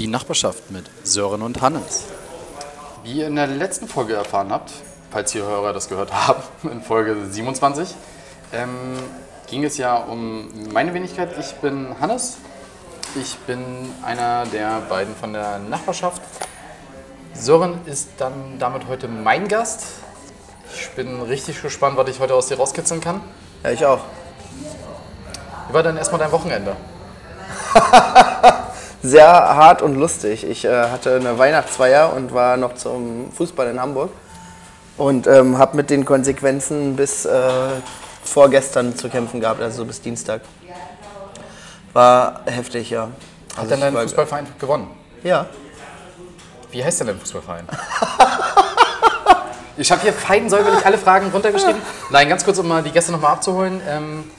Die Nachbarschaft mit Sören und Hannes. Wie ihr in der letzten Folge erfahren habt, falls ihr Hörer das gehört haben, in Folge 27, ähm, ging es ja um meine Wenigkeit. Ich bin Hannes. Ich bin einer der beiden von der Nachbarschaft. Sören ist dann damit heute mein Gast. Ich bin richtig gespannt, was ich heute aus dir rauskitzeln kann. Ja, ich auch. Wie war denn erstmal dein Wochenende? Sehr hart und lustig. Ich äh, hatte eine Weihnachtsfeier und war noch zum Fußball in Hamburg. Und ähm, habe mit den Konsequenzen bis äh, vorgestern zu kämpfen gehabt, also bis Dienstag. War heftig, ja. Hat Also denn ich dein Fußballverein gewonnen? Ja. Wie heißt denn dein Fußballverein? ich habe hier fein säuberlich alle Fragen runtergeschrieben. Nein, ganz kurz, um mal die Gäste nochmal abzuholen. Ähm,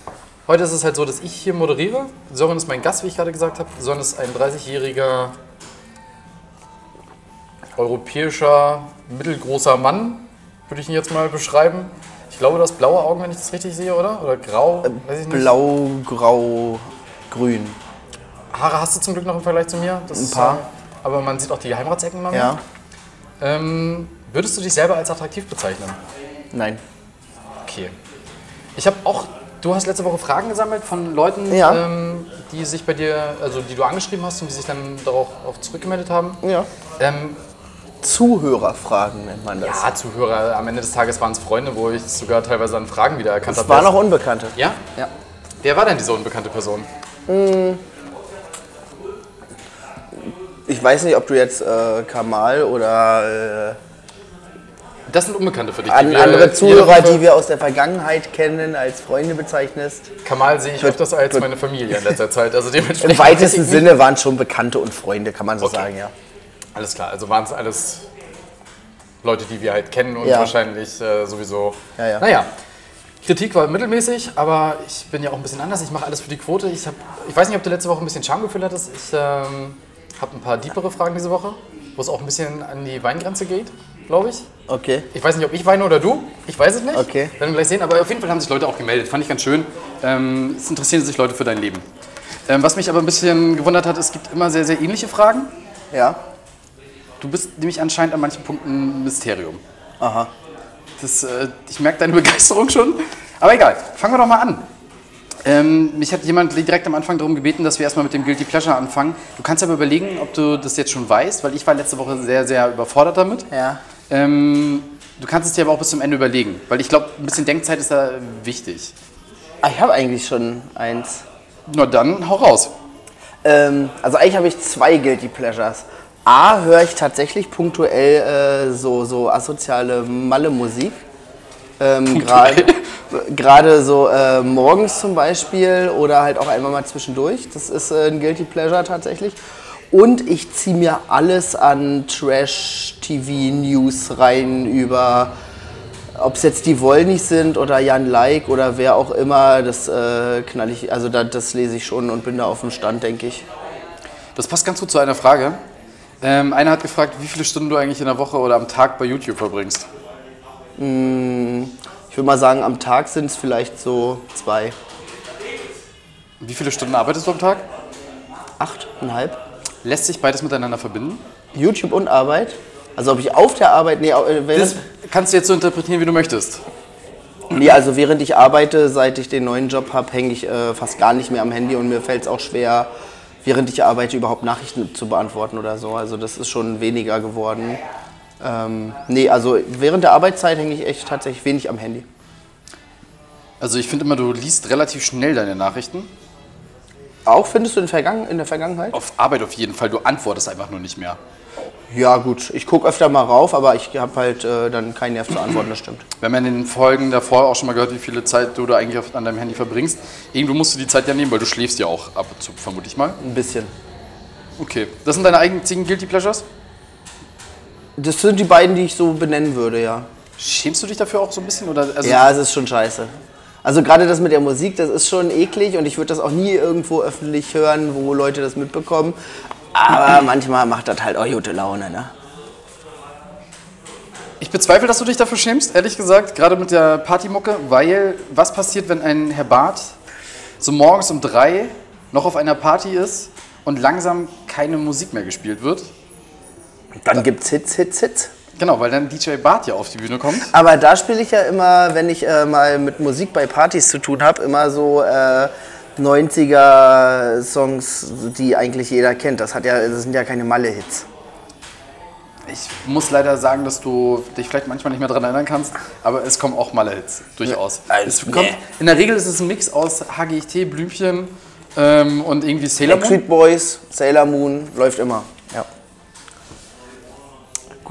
heute ist es halt so, dass ich hier moderiere. Sören ist mein Gast, wie ich gerade gesagt habe. Sören ist ein 30-jähriger europäischer, mittelgroßer Mann, würde ich ihn jetzt mal beschreiben. Ich glaube, du hast blaue Augen, wenn ich das richtig sehe, oder? Oder grau? Weiß ich nicht. Blau, grau, grün. Haare hast du zum Glück noch im Vergleich zu mir. Das Ein paar. Ist, äh, aber man sieht auch die Geheimratsecken mal. Ja. Ähm, würdest du dich selber als attraktiv bezeichnen? Nein. Okay. Ich habe auch, du hast letzte Woche Fragen gesammelt von Leuten, Ja. ähm, die sich bei dir, also die du angeschrieben hast und die sich dann darauf auch zurückgemeldet haben. Ja. Ähm, Zuhörerfragen nennt man das. ja, Zuhörer, am Ende des Tages waren es Freunde, wo ich sogar teilweise an Fragen wiedererkannt es habe. waren auch Unbekannte. Ja? Ja. Wer war denn diese unbekannte Person? Ich weiß nicht, ob du jetzt äh, Kamal oder äh, Das sind Unbekannte für dich. an, die wir andere Zuhörer, die wir aus der Vergangenheit kennen, als Freunde bezeichnest. Kamal sehe ich öfters als meine Familie in letzter Zeit. Also dementsprechend Im weitesten. Sinne waren schon Bekannte und Freunde, kann man so Okay. sagen, ja. Alles klar, also waren es alles Leute, die wir halt kennen und Ja. wahrscheinlich äh, sowieso. Ja, ja. Naja, Kritik war mittelmäßig, aber ich bin ja auch ein bisschen anders. Ich mache alles für die Quote. Ich, hab, ich weiß nicht, ob du letzte Woche ein bisschen Schamgefühl hattest. Ich ähm, habe ein paar diepere Fragen diese Woche, wo es auch ein bisschen an die Weingrenze geht, glaube ich. Okay. Ich weiß nicht, ob ich weine oder du. Ich weiß es nicht. Okay. Werden wir gleich sehen. Aber auf jeden Fall haben sich Leute auch gemeldet. Fand ich ganz schön. Ähm, es interessieren sich Leute für dein Leben. Ähm, was mich aber ein bisschen gewundert hat, es gibt immer sehr, sehr ähnliche Fragen. Ja. Du bist nämlich anscheinend an manchen Punkten ein Mysterium. Aha. Das, äh, ich merke deine Begeisterung schon. Aber egal, fangen wir doch mal an. Ähm, mich hat jemand direkt am Anfang darum gebeten, dass wir erstmal mit dem Guilty Pleasure anfangen. Du kannst aber überlegen, ob du das jetzt schon weißt, weil ich war letzte Woche sehr, sehr überfordert damit. Ja. Ähm, du kannst es dir aber auch bis zum Ende überlegen, weil ich glaube, ein bisschen Denkzeit ist da wichtig. Ah, ich habe eigentlich schon eins. Na dann, hau raus. Ähm, also eigentlich habe ich zwei Guilty Pleasures. A, höre ich tatsächlich punktuell äh, so, so asoziale Malle-Musik. Ähm, Gerade gerade so äh, morgens zum Beispiel oder halt auch einmal mal zwischendurch. Das ist äh, ein Guilty Pleasure tatsächlich. Und ich ziehe mir alles an Trash-TV-News rein über, ob es jetzt die Wollnis sind oder Jan Like oder wer auch immer. Das äh, knall ich, also da, das lese ich schon und bin da auf dem Stand, denke ich. Das passt ganz gut zu einer Frage. Ähm, einer hat gefragt, wie viele Stunden du eigentlich in der Woche oder am Tag bei YouTube verbringst. Ich würde mal sagen, am Tag sind es vielleicht so zwei, Wie viele Stunden arbeitest du am Tag? achteinhalb. Lässt sich beides miteinander verbinden? YouTube und Arbeit. Also ob ich auf der Arbeit, nee, äh, Das während, kannst du jetzt so interpretieren, wie du möchtest. nee, also während ich arbeite, seit ich den neuen Job habe, hänge ich äh, fast gar nicht mehr am Handy und mir fällt es auch schwer, während ich arbeite, überhaupt Nachrichten zu beantworten oder so. Also das ist schon weniger geworden. Ähm, nee, also während der Arbeitszeit hänge ich echt tatsächlich wenig am Handy. Also ich finde immer, du liest relativ schnell deine Nachrichten. Auch findest du in, Vergangen in der Vergangenheit? Auf Arbeit auf jeden Fall, du antwortest einfach nur nicht mehr. Ja gut, ich gucke öfter mal rauf, aber ich habe halt äh, dann keinen Nerv zu antworten, das stimmt. Wir haben ja in den Folgen davor auch schon mal gehört, wie viele Zeit du da eigentlich auf, an deinem Handy verbringst. Irgendwo musst du die Zeit ja nehmen, weil du schläfst ja auch ab und zu, vermute ich mal. Ein bisschen. Okay, das sind deine einzigen Guilty Pleasures? Das sind die beiden, die ich so benennen würde, ja. Schämst du dich dafür auch so ein bisschen? Oder, also, Ja, es ist schon scheiße. Also gerade das mit der Musik, das ist schon eklig und ich würde das auch nie irgendwo öffentlich hören, wo Leute das mitbekommen. Aber manchmal macht das halt auch gute Laune, ne? Ich bezweifle, dass du dich dafür schämst, ehrlich gesagt, gerade mit der Partymucke, weil was passiert, wenn ein Herr Barth so morgens um drei noch auf einer Party ist und langsam keine Musik mehr gespielt wird. Dann gibt's Hits, Hits, Hits. Genau, weil dann DJ Bart ja auf die Bühne kommt. Aber da spiele ich ja immer, wenn ich äh, mal mit Musik bei Partys zu tun habe, immer so äh, 90er-Songs, die eigentlich jeder kennt. Das, hat ja, das sind ja keine Malle-Hits. Ich muss leider sagen, dass du dich vielleicht manchmal nicht mehr daran erinnern kannst, aber es kommen auch Malle-Hits, durchaus. Ja, es nee. kommt, in der Regel ist es ein Mix aus HGT, Blümchen ähm, und irgendwie Sailor Moon. Backstreet Boys, Sailor Moon, läuft immer.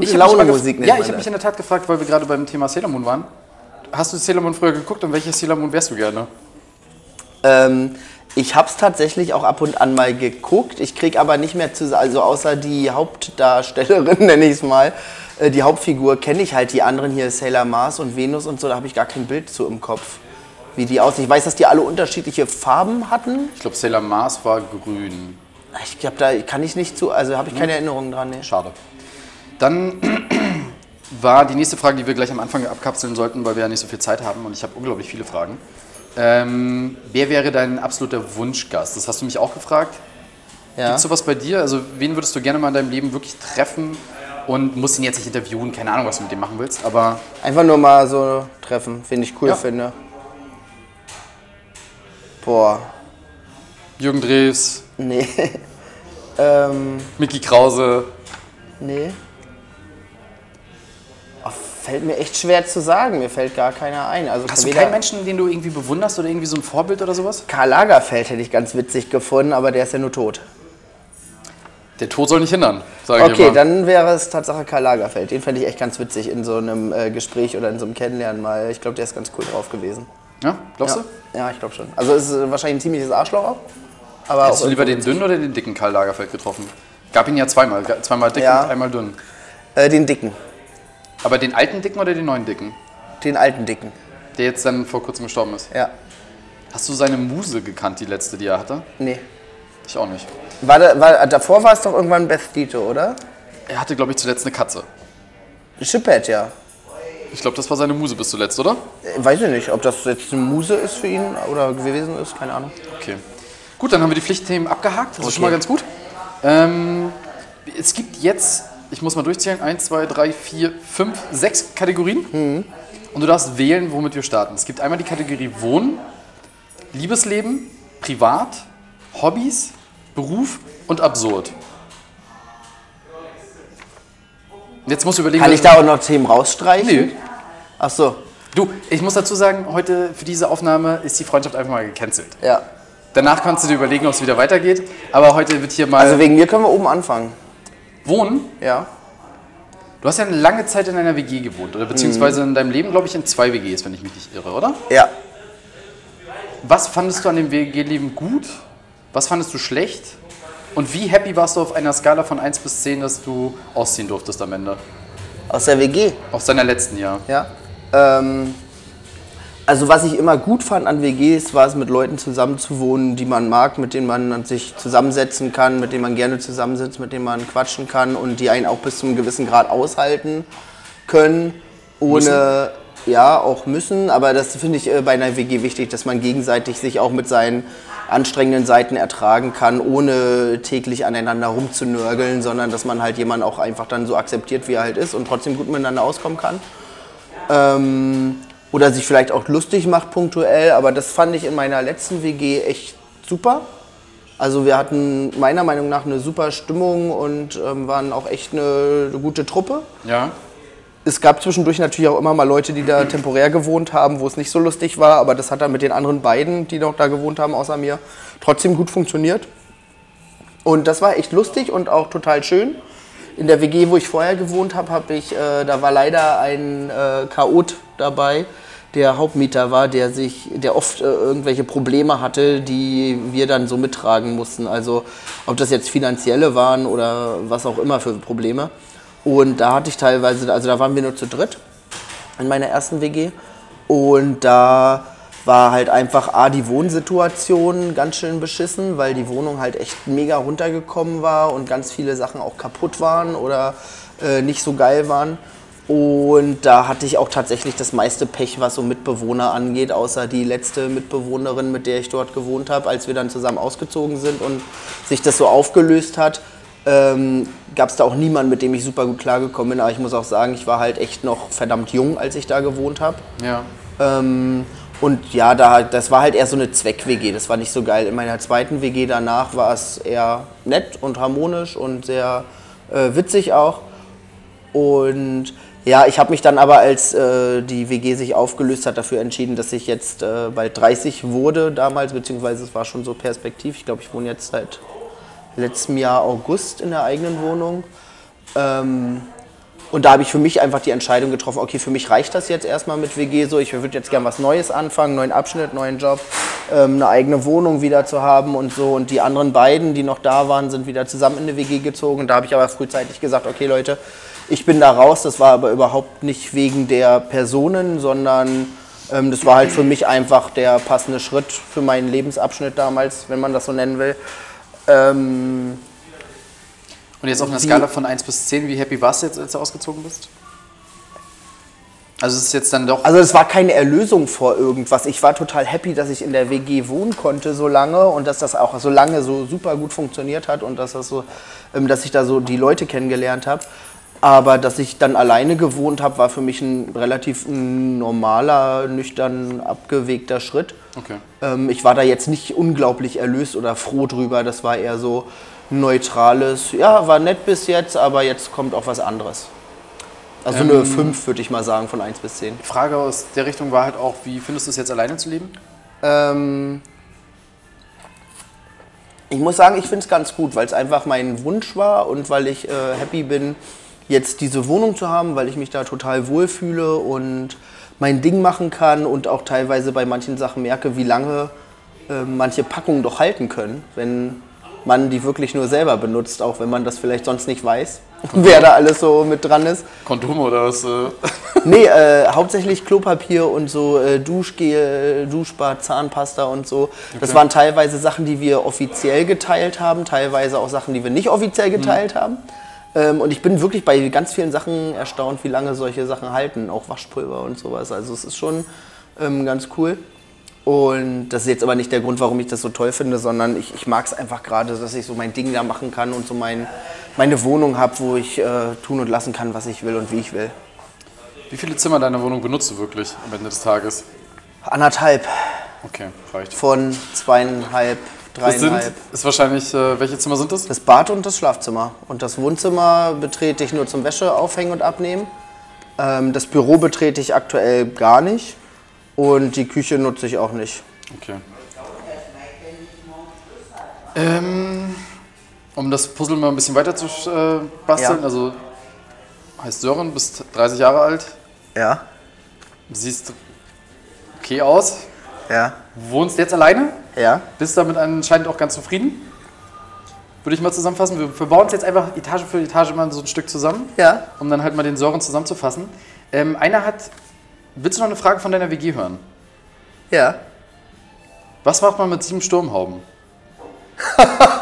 Gute Ich hab mich Laune mal gef- Musik nennt Ja, ich habe mich in der Tat gefragt, weil wir gerade beim Thema Sailor Moon waren. Hast du Sailor Moon früher geguckt und welches Sailor Moon wärst du gerne? Ähm, ich habe es tatsächlich auch ab und an mal geguckt. Ich krieg aber nicht mehr zu, also außer die Hauptdarstellerin, nenne ich es mal, äh, die Hauptfigur, kenne ich halt die anderen hier, Sailor Mars und Venus und so, da habe ich gar kein Bild zu im Kopf, wie die aussehen. Ich weiß, dass die alle unterschiedliche Farben hatten. Ich glaube, Sailor Mars war grün. Ich glaube, da kann ich nicht zu, also habe ich keine Erinnerungen dran. Nee. Schade. Dann war die nächste Frage, die wir gleich am Anfang abkapseln sollten, weil wir ja nicht so viel Zeit haben und ich habe unglaublich viele Fragen. Ähm, wer wäre dein absoluter Wunschgast? Das hast du mich auch gefragt. Ja. Gibt es sowas bei dir? Also, wen würdest du gerne mal in deinem Leben wirklich treffen und musst ihn jetzt nicht interviewen? Keine Ahnung, was du mit dem machen willst, aber Einfach nur mal so treffen, finde ich cool, Ja. finde. Boah, Jürgen Drews, nee. ähm, Mickey Krause. Nee. Fällt mir echt schwer zu sagen. Mir fällt gar keiner ein. Also Hast du keinen Menschen, den du irgendwie bewunderst oder irgendwie so ein Vorbild oder sowas? Karl Lagerfeld hätte ich ganz witzig gefunden, aber der ist ja nur tot. Der Tod soll nicht hindern, sage ich Okay, dann wäre es Tatsache Karl Lagerfeld. Den fände ich echt ganz witzig in so einem äh, Gespräch oder in so einem Kennenlernen mal. Ich glaube, der ist ganz cool drauf gewesen. Ja, glaubst Ja, du? ja ich glaube schon. Also es ist äh, wahrscheinlich ein ziemliches Arschloch auch. Aber Hättest auch du lieber den dünnen oder den dicken Karl Lagerfeld getroffen? Gab ihn ja zweimal, zweimal dick Ja. und einmal dünn. äh, den dicken. Aber den alten dicken oder den neuen dicken? Den alten dicken. Der jetzt dann vor kurzem gestorben ist. Ja. Hast du seine Muse gekannt, die letzte, die er hatte? Nee. Ich auch nicht. War, da, war, davor war es doch irgendwann Beth Dito, oder? Er hatte, glaube ich, zuletzt eine Katze. Chippet, ja. Ich glaube, das war seine Muse bis zuletzt, oder? Äh, Weiß ich nicht, ob das jetzt eine Muse ist für ihn oder gewesen ist, keine Ahnung. Okay. Gut, dann haben wir die Pflichtthemen abgehakt. Das ist schon Okay. mal ganz gut. Ähm, es gibt jetzt, ich muss mal durchzählen, 1, 2, 3, 4, 5, 6 Kategorien. Und du darfst wählen, womit wir starten. Es gibt einmal die Kategorie Wohnen, Liebesleben, Privat, Hobbys, Beruf und Absurd. Jetzt musst du überlegen, Kann ich da auch noch Themen rausstreichen? Nee. Ach so, Du, ich muss dazu sagen, heute für diese Aufnahme ist die Freundschaft einfach mal gecancelt. ja. Danach kannst du dir überlegen, ob es wieder weitergeht. Aber heute wird hier mal Also wegen mir können wir oben anfangen. Wohnen. Ja. Du hast ja eine lange Zeit in einer WG gewohnt. Oder beziehungsweise in deinem Leben, glaube ich, in zwei WGs, wenn ich mich nicht irre, oder? Ja. Was fandest du an dem WG-Leben gut? Was fandest du schlecht? Und wie happy warst du auf einer Skala von 1 bis 10, dass du ausziehen durftest am Ende? Aus der WG. Aus deiner letzten Jahr. Ja. Ähm, also was ich immer gut fand an WGs, war es mit Leuten zusammenzuwohnen, die man mag, mit denen man sich zusammensetzen kann, mit denen man gerne zusammensitzt, mit denen man quatschen kann und die einen auch bis zu einem gewissen Grad aushalten können, ohne ja auch müssen. Aber das finde ich äh, bei einer WG wichtig, dass man gegenseitig sich auch mit seinen anstrengenden Seiten ertragen kann, ohne täglich aneinander rumzunörgeln, sondern dass man halt jemanden auch einfach dann so akzeptiert, wie er halt ist und trotzdem gut miteinander auskommen kann. Ähm, oder sich vielleicht auch lustig macht punktuell, aber das fand ich in meiner letzten WG echt super. Also wir hatten meiner Meinung nach eine super Stimmung und ähm, waren auch echt eine, eine gute Truppe. Ja. Es gab zwischendurch natürlich auch immer mal Leute, die da temporär gewohnt haben, wo es nicht so lustig war, aber das hat dann mit den anderen beiden, die noch da gewohnt haben, außer mir, trotzdem gut funktioniert. Und das war echt lustig und auch total schön. In der WG, wo ich vorher gewohnt habe, hab ich, äh, da war leider ein äh, Chaot dabei, der Hauptmieter war, der sich, der oft äh, irgendwelche Probleme hatte, die wir dann so mittragen mussten. Also ob das jetzt finanzielle waren oder was auch immer für Probleme. Und da hatte ich teilweise, also da waren wir nur zu dritt in meiner ersten WG. Und da war halt einfach A, die Wohnsituation ganz schön beschissen, weil die Wohnung halt echt mega runtergekommen war und ganz viele Sachen auch kaputt waren oder äh, nicht so geil waren. Und da hatte ich auch tatsächlich das meiste Pech, was so Mitbewohner angeht, außer die letzte Mitbewohnerin, mit der ich dort gewohnt habe, als wir dann zusammen ausgezogen sind und sich das so aufgelöst hat. Ähm, Gab es da auch niemanden, mit dem ich super gut klargekommen bin. Aber ich muss auch sagen, ich war halt echt noch verdammt jung, als ich da gewohnt habe. Ja. Ähm, und ja, da, das war halt eher so eine Zweck-WG. Das war nicht so geil. In meiner zweiten WG danach war es eher nett und harmonisch und sehr äh, witzig auch. Und ja, ich habe mich dann aber, als äh, die WG sich aufgelöst hat, dafür entschieden, dass ich jetzt äh, bald 30 wurde damals, beziehungsweise es war schon so perspektiv. Ich glaube, ich wohne jetzt seit letztem Jahr August in der eigenen Wohnung. Ähm, und da habe ich für mich einfach die Entscheidung getroffen, okay, für mich reicht das jetzt erstmal mit WG so. Ich würde jetzt gerne was Neues anfangen, neuen Abschnitt, neuen Job, ähm, eine eigene Wohnung wieder zu haben und so. Und die anderen beiden, die noch da waren, sind wieder zusammen in eine WG gezogen. Und da habe ich aber frühzeitig gesagt, okay Leute, ich bin da raus. Das war aber überhaupt nicht wegen der Personen, sondern ähm, das war halt für mich einfach der passende Schritt für meinen Lebensabschnitt damals, wenn man das so nennen will. Ähm, Und jetzt auf einer Skala von 1 bis 10, wie happy warst du jetzt, als du ausgezogen bist? Also es ist jetzt dann doch. Also es war keine Erlösung vor irgendwas. Ich war total happy, dass ich in der WG wohnen konnte so lange und dass das auch so lange so super gut funktioniert hat und dass das so, ähm, dass ich da so die Leute kennengelernt habe. Aber dass ich dann alleine gewohnt habe, war für mich ein relativ normaler, nüchtern abgewegter Schritt. Okay. Ähm, ich war da jetzt nicht unglaublich erlöst oder froh drüber. Das war eher so neutrales, ja, war nett bis jetzt, aber jetzt kommt auch was anderes. Also eine 5 würde ich mal sagen, von 1 bis 10. Die Frage aus der Richtung war halt auch, wie findest du es jetzt alleine zu leben? Ähm, ich muss sagen, ich finde es ganz gut, weil es einfach mein Wunsch war und weil ich äh, happy bin, jetzt diese Wohnung zu haben, weil ich mich da total wohlfühle und mein Ding machen kann und auch teilweise bei manchen Sachen merke, wie lange äh, manche Packungen doch halten können, wenn man die wirklich nur selber benutzt, auch wenn man das vielleicht sonst nicht weiß, wer da alles so mit dran ist. Kondome oder was? Äh? Nee, äh, hauptsächlich Klopapier und so äh, Duschgel, Duschbad, Zahnpasta und so. Das waren teilweise Sachen, die wir offiziell geteilt haben, teilweise auch Sachen, die wir nicht offiziell geteilt haben. Ähm, und ich bin wirklich bei ganz vielen Sachen erstaunt, wie lange solche Sachen halten, auch Waschpulver und sowas. Also es ist schon ähm, ganz cool. Und das ist jetzt aber nicht der Grund, warum ich das so toll finde, sondern ich, ich mag es einfach gerade, dass ich so mein Ding da machen kann und so mein, meine Wohnung habe, wo ich äh, tun und lassen kann, was ich will und wie ich will. Wie viele Zimmer deiner Wohnung benutzt du wirklich am Ende des Tages? Anderthalb Okay, reicht. von zweieinhalb, Das sind, dreieinhalb. ist wahrscheinlich, äh, welche Zimmer sind das? Das Bad und das Schlafzimmer. Und das Wohnzimmer betrete ich nur zum Wäsche aufhängen und abnehmen. Ähm, das Büro betrete ich aktuell gar nicht. Und die Küche nutze ich auch nicht. Okay. Ähm, um das Puzzle mal ein bisschen weiter zu äh, basteln, Ja. also heißt Sören, bist 30 Jahre alt, Ja, siehst okay aus, ja, wohnst jetzt alleine, ja. bist damit anscheinend auch ganz zufrieden. Würde ich mal zusammenfassen. Wir, wir bauen uns jetzt einfach Etage für Etage mal so ein Stück zusammen, Ja. um dann halt mal den Sören zusammenzufassen. Ähm, einer hat, willst du noch eine Frage von deiner WG hören? Ja. Was macht man mit sieben Sturmhauben?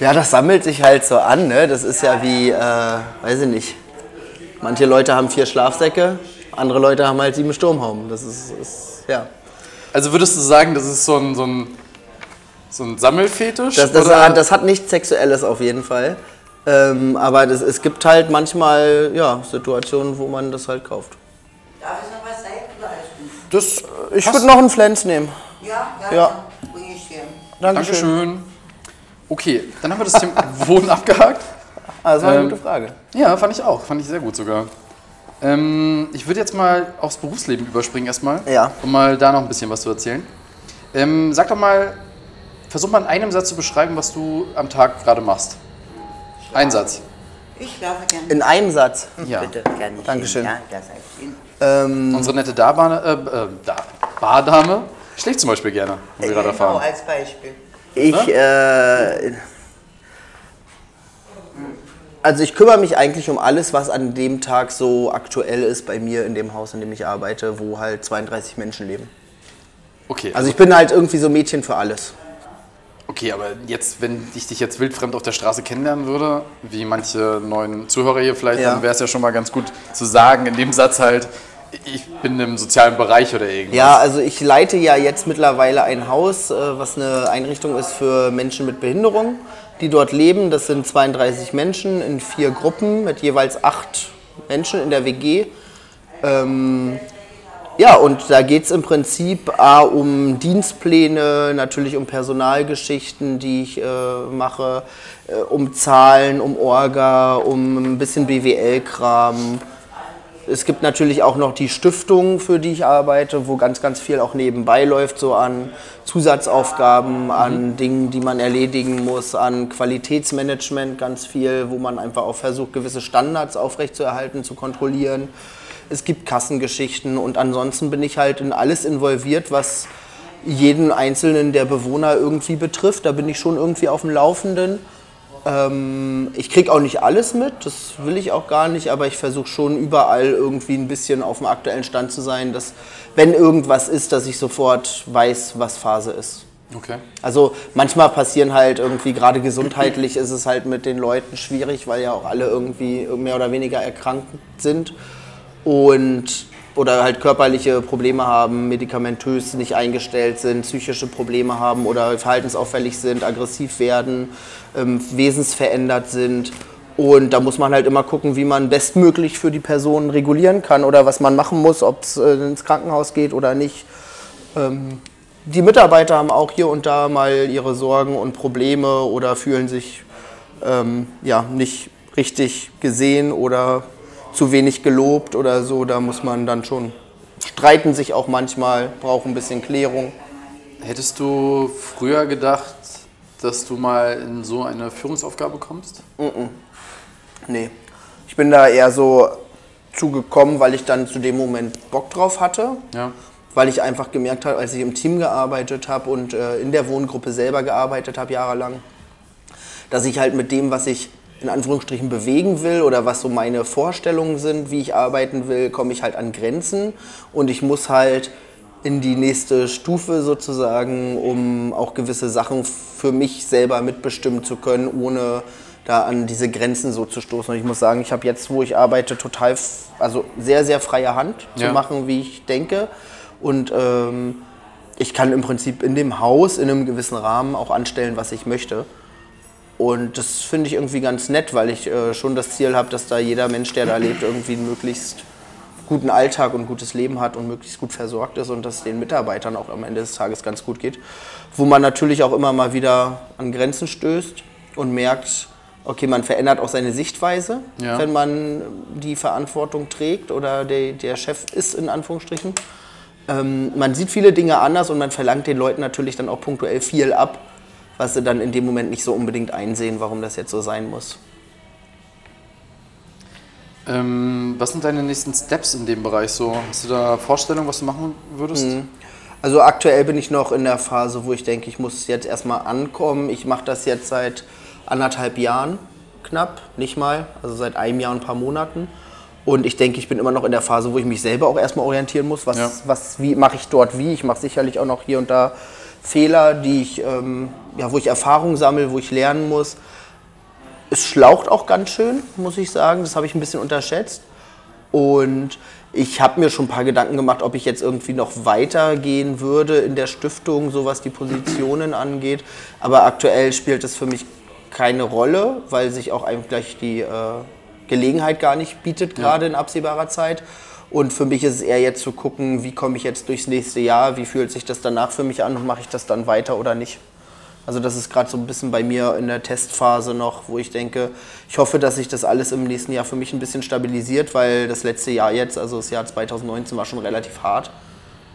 Ja, das sammelt sich halt so an, ne? Das ist ja wie, äh, weiß ich nicht. Manche Leute haben vier Schlafsäcke, andere Leute haben halt sieben Sturmhauben. Das ist, ist ja. Also würdest du sagen, das ist so ein, so ein, so ein Sammelfetisch? Das, das, das hat nichts Sexuelles auf jeden Fall. Ähm, aber das, es gibt halt manchmal ja, Situationen, wo man das halt kauft. Darf ich noch was sagen oder alles gut? das Ich würde noch einen Flens nehmen. Ja, ja, Ja. dann bring ich dir. Dankeschön. Dankeschön. Okay, dann haben wir das Thema Wohnen abgehakt. Ah, das war eine Ähm, gute Frage. Ja, fand ich auch. Fand ich sehr gut sogar. Ähm, ich würde jetzt mal aufs Berufsleben überspringen erstmal. Ja. Um mal da noch ein bisschen was zu erzählen. Ähm, sag doch mal, versuch mal in einem Satz zu beschreiben, was du am Tag gerade machst. Ein Satz. Ich schlafe gerne. In einem Satz. Ja. Bitte, ich Dankeschön. Ja, das heißt Ihnen. Ähm, Unsere nette Darbane, äh, äh, da, Bardame schläft zum Beispiel gerne, wo wir gerade Genau, erfahren. als Beispiel. ich, äh, also ich kümmere mich eigentlich um alles, was an dem Tag so aktuell ist bei mir in dem Haus, in dem ich arbeite, wo halt 32 Menschen leben. Okay, Also ich bin halt irgendwie so Mädchen für alles. Okay, aber jetzt, wenn ich dich jetzt wildfremd auf der Straße kennenlernen würde, wie manche neuen Zuhörer hier vielleicht, Ja. dann wäre es ja schon mal ganz gut zu sagen, in dem Satz halt, ich bin im sozialen Bereich oder irgendwas. Ja, also ich leite ja jetzt mittlerweile ein Haus, äh, was eine Einrichtung ist für Menschen mit Behinderung, die dort leben. Das sind 32 Menschen in vier Gruppen mit jeweils acht Menschen in der WG. Ähm, ja, und da geht es im Prinzip A, um Dienstpläne, natürlich um Personalgeschichten, die ich äh, mache, äh, um Zahlen, um Orga, um ein bisschen BWL-Kram. Es gibt natürlich auch noch die Stiftung, für die ich arbeite, wo ganz, ganz viel auch nebenbei läuft, so an Zusatzaufgaben, an Dingen, die man erledigen muss, an Qualitätsmanagement ganz viel, wo man einfach auch versucht, gewisse Standards aufrechtzuerhalten, zu kontrollieren. Es gibt Kassengeschichten und ansonsten bin ich halt in alles involviert, was jeden einzelnen der Bewohner irgendwie betrifft. Da bin ich schon irgendwie auf dem Laufenden. Ähm, ich kriege auch nicht alles mit, das will ich auch gar nicht, aber ich versuche schon überall irgendwie ein bisschen auf dem aktuellen Stand zu sein, dass wenn irgendwas ist, dass ich sofort weiß, was Phase ist. Okay. Also manchmal passieren halt irgendwie, gerade gesundheitlich ist es halt mit den Leuten schwierig, weil ja auch alle irgendwie mehr oder weniger erkrankt sind und oder halt körperliche Probleme haben, medikamentös nicht eingestellt sind, psychische Probleme haben oder verhaltensauffällig sind, aggressiv werden, ähm, wesensverändert sind. Und da muss man halt immer gucken, wie man bestmöglich für die Person regulieren kann oder was man machen muss, ob es äh, ins Krankenhaus geht oder nicht. Ähm, die Mitarbeiter haben auch hier und da mal ihre Sorgen und Probleme oder fühlen sich ähm, ja, nicht richtig gesehen oder zu wenig gelobt oder so. Da muss man dann schon streiten sich auch manchmal, brauchen ein bisschen Klärung. Hättest du früher gedacht, dass du mal in so eine Führungsaufgabe kommst? Nee, ich bin da eher so zugekommen, weil ich dann zu dem Moment Bock drauf hatte. Ja. Weil ich einfach gemerkt habe, als ich im Team gearbeitet habe und äh, in der Wohngruppe selber gearbeitet habe, jahrelang, dass ich halt mit dem, was ich in Anführungsstrichen bewegen will oder was so meine Vorstellungen sind, wie ich arbeiten will, komme ich halt an Grenzen und ich muss halt in die nächste Stufe sozusagen, um auch gewisse Sachen für mich selber mitbestimmen zu können, ohne da an diese Grenzen so zu stoßen. Und ich muss sagen, ich habe jetzt, wo ich arbeite, total, also sehr, sehr freie Hand zu Ja. machen, wie ich denke. Und ähm, ich kann im Prinzip in dem Haus in einem gewissen Rahmen auch anstellen, was ich möchte. Und das finde ich irgendwie ganz nett, weil ich äh, schon das Ziel habe, dass da jeder Mensch, der da lebt, irgendwie einen möglichst guten Alltag und gutes Leben hat und möglichst gut versorgt ist und dass es den Mitarbeitern auch am Ende des Tages ganz gut geht. Wo man natürlich auch immer mal wieder an Grenzen stößt und merkt, okay, man verändert auch seine Sichtweise, Ja. wenn man die Verantwortung trägt oder der, der Chef ist in Anführungsstrichen. Ähm, man sieht viele Dinge anders und man verlangt den Leuten natürlich dann auch punktuell viel ab, was sie dann in dem Moment nicht so unbedingt einsehen, warum das jetzt so sein muss. Ähm, was sind deine nächsten Steps in dem Bereich so? Hast du da Vorstellungen, was du machen würdest? Also aktuell bin ich noch in der Phase, wo ich denke, ich muss jetzt erstmal ankommen. Ich mache das jetzt seit anderthalb Jahren knapp, nicht mal, also seit einem Jahr und ein paar Monaten. Und ich denke, ich bin immer noch in der Phase, wo ich mich selber auch erstmal orientieren muss. Was, Ja. was wie mache ich dort wie? Ich mache sicherlich auch noch hier und da Fehler, die ich, ähm, ja, wo ich Erfahrung sammle, wo ich lernen muss. Es schlaucht auch ganz schön, muss ich sagen. Das habe ich ein bisschen unterschätzt. Und ich habe mir schon ein paar Gedanken gemacht, ob ich jetzt irgendwie noch weitergehen würde in der Stiftung, so was die Positionen angeht. Aber aktuell spielt es für mich keine Rolle, weil sich auch eigentlich die äh, Gelegenheit gar nicht bietet, gerade in absehbarer Zeit. Und für mich ist es eher jetzt zu gucken, wie komme ich jetzt durchs nächste Jahr, wie fühlt sich das danach für mich an und mache ich das dann weiter oder nicht. Also das ist gerade so ein bisschen bei mir in der Testphase noch, wo ich denke, ich hoffe, dass sich das alles im nächsten Jahr für mich ein bisschen stabilisiert, weil das letzte Jahr jetzt, also das Jahr 2019, war schon relativ hart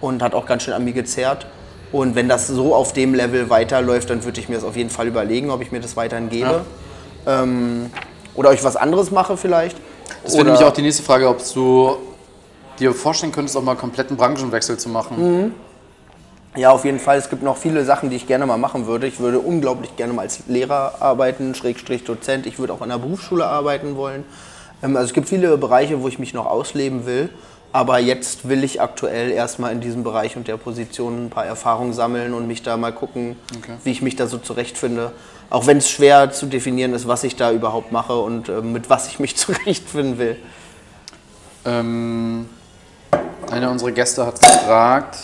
und hat auch ganz schön an mir gezerrt. Und wenn das so auf dem Level weiterläuft, dann würde ich mir das auf jeden Fall überlegen, ob ich mir das weiterhin gebe. Ähm, oder ob ich was anderes mache vielleicht. Das wäre nämlich auch die nächste Frage, ob du dir vorstellen könntest, auch mal kompletten Branchenwechsel zu machen. Ja, auf jeden Fall. Es gibt noch viele Sachen, die ich gerne mal machen würde. Ich würde unglaublich gerne mal als Lehrer arbeiten, Schrägstrich Dozent. Ich würde auch an der Berufsschule arbeiten wollen. Ähm, Also es gibt viele Bereiche, wo ich mich noch ausleben will. Aber jetzt will ich aktuell erstmal in diesem Bereich und der Position ein paar Erfahrungen sammeln und mich da mal gucken, Okay. wie ich mich da so zurechtfinde. Auch wenn es schwer zu definieren ist, was ich da überhaupt mache und äh, mit was ich mich zurechtfinden will. Ähm, einer unserer Gäste hat gefragt,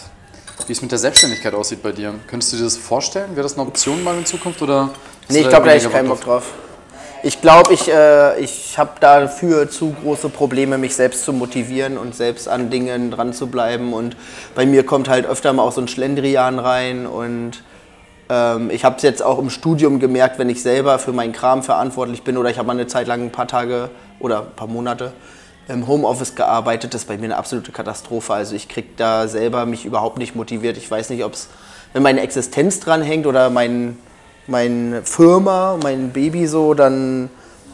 wie es mit der Selbstständigkeit aussieht bei dir. Könntest du dir das vorstellen? Wäre das eine Option mal in Zukunft? Oder Nee, ich glaube, da hätte ich keinen Bock drauf. Ich glaube, ich, äh, ich habe dafür zu große Probleme, mich selbst zu motivieren und selbst an Dingen dran zu bleiben. Und bei mir kommt halt öfter mal auch so ein Schlendrian rein. Und ähm, ich habe es jetzt auch im Studium gemerkt, wenn ich selber für meinen Kram verantwortlich bin oder ich habe mal eine Zeit lang ein paar Tage oder ein paar Monate im Homeoffice gearbeitet, das ist bei mir eine absolute Katastrophe. Also ich kriege da selber mich überhaupt nicht motiviert. Ich weiß nicht, ob es, wenn meine Existenz dran hängt oder mein, meine Firma, mein Baby so, dann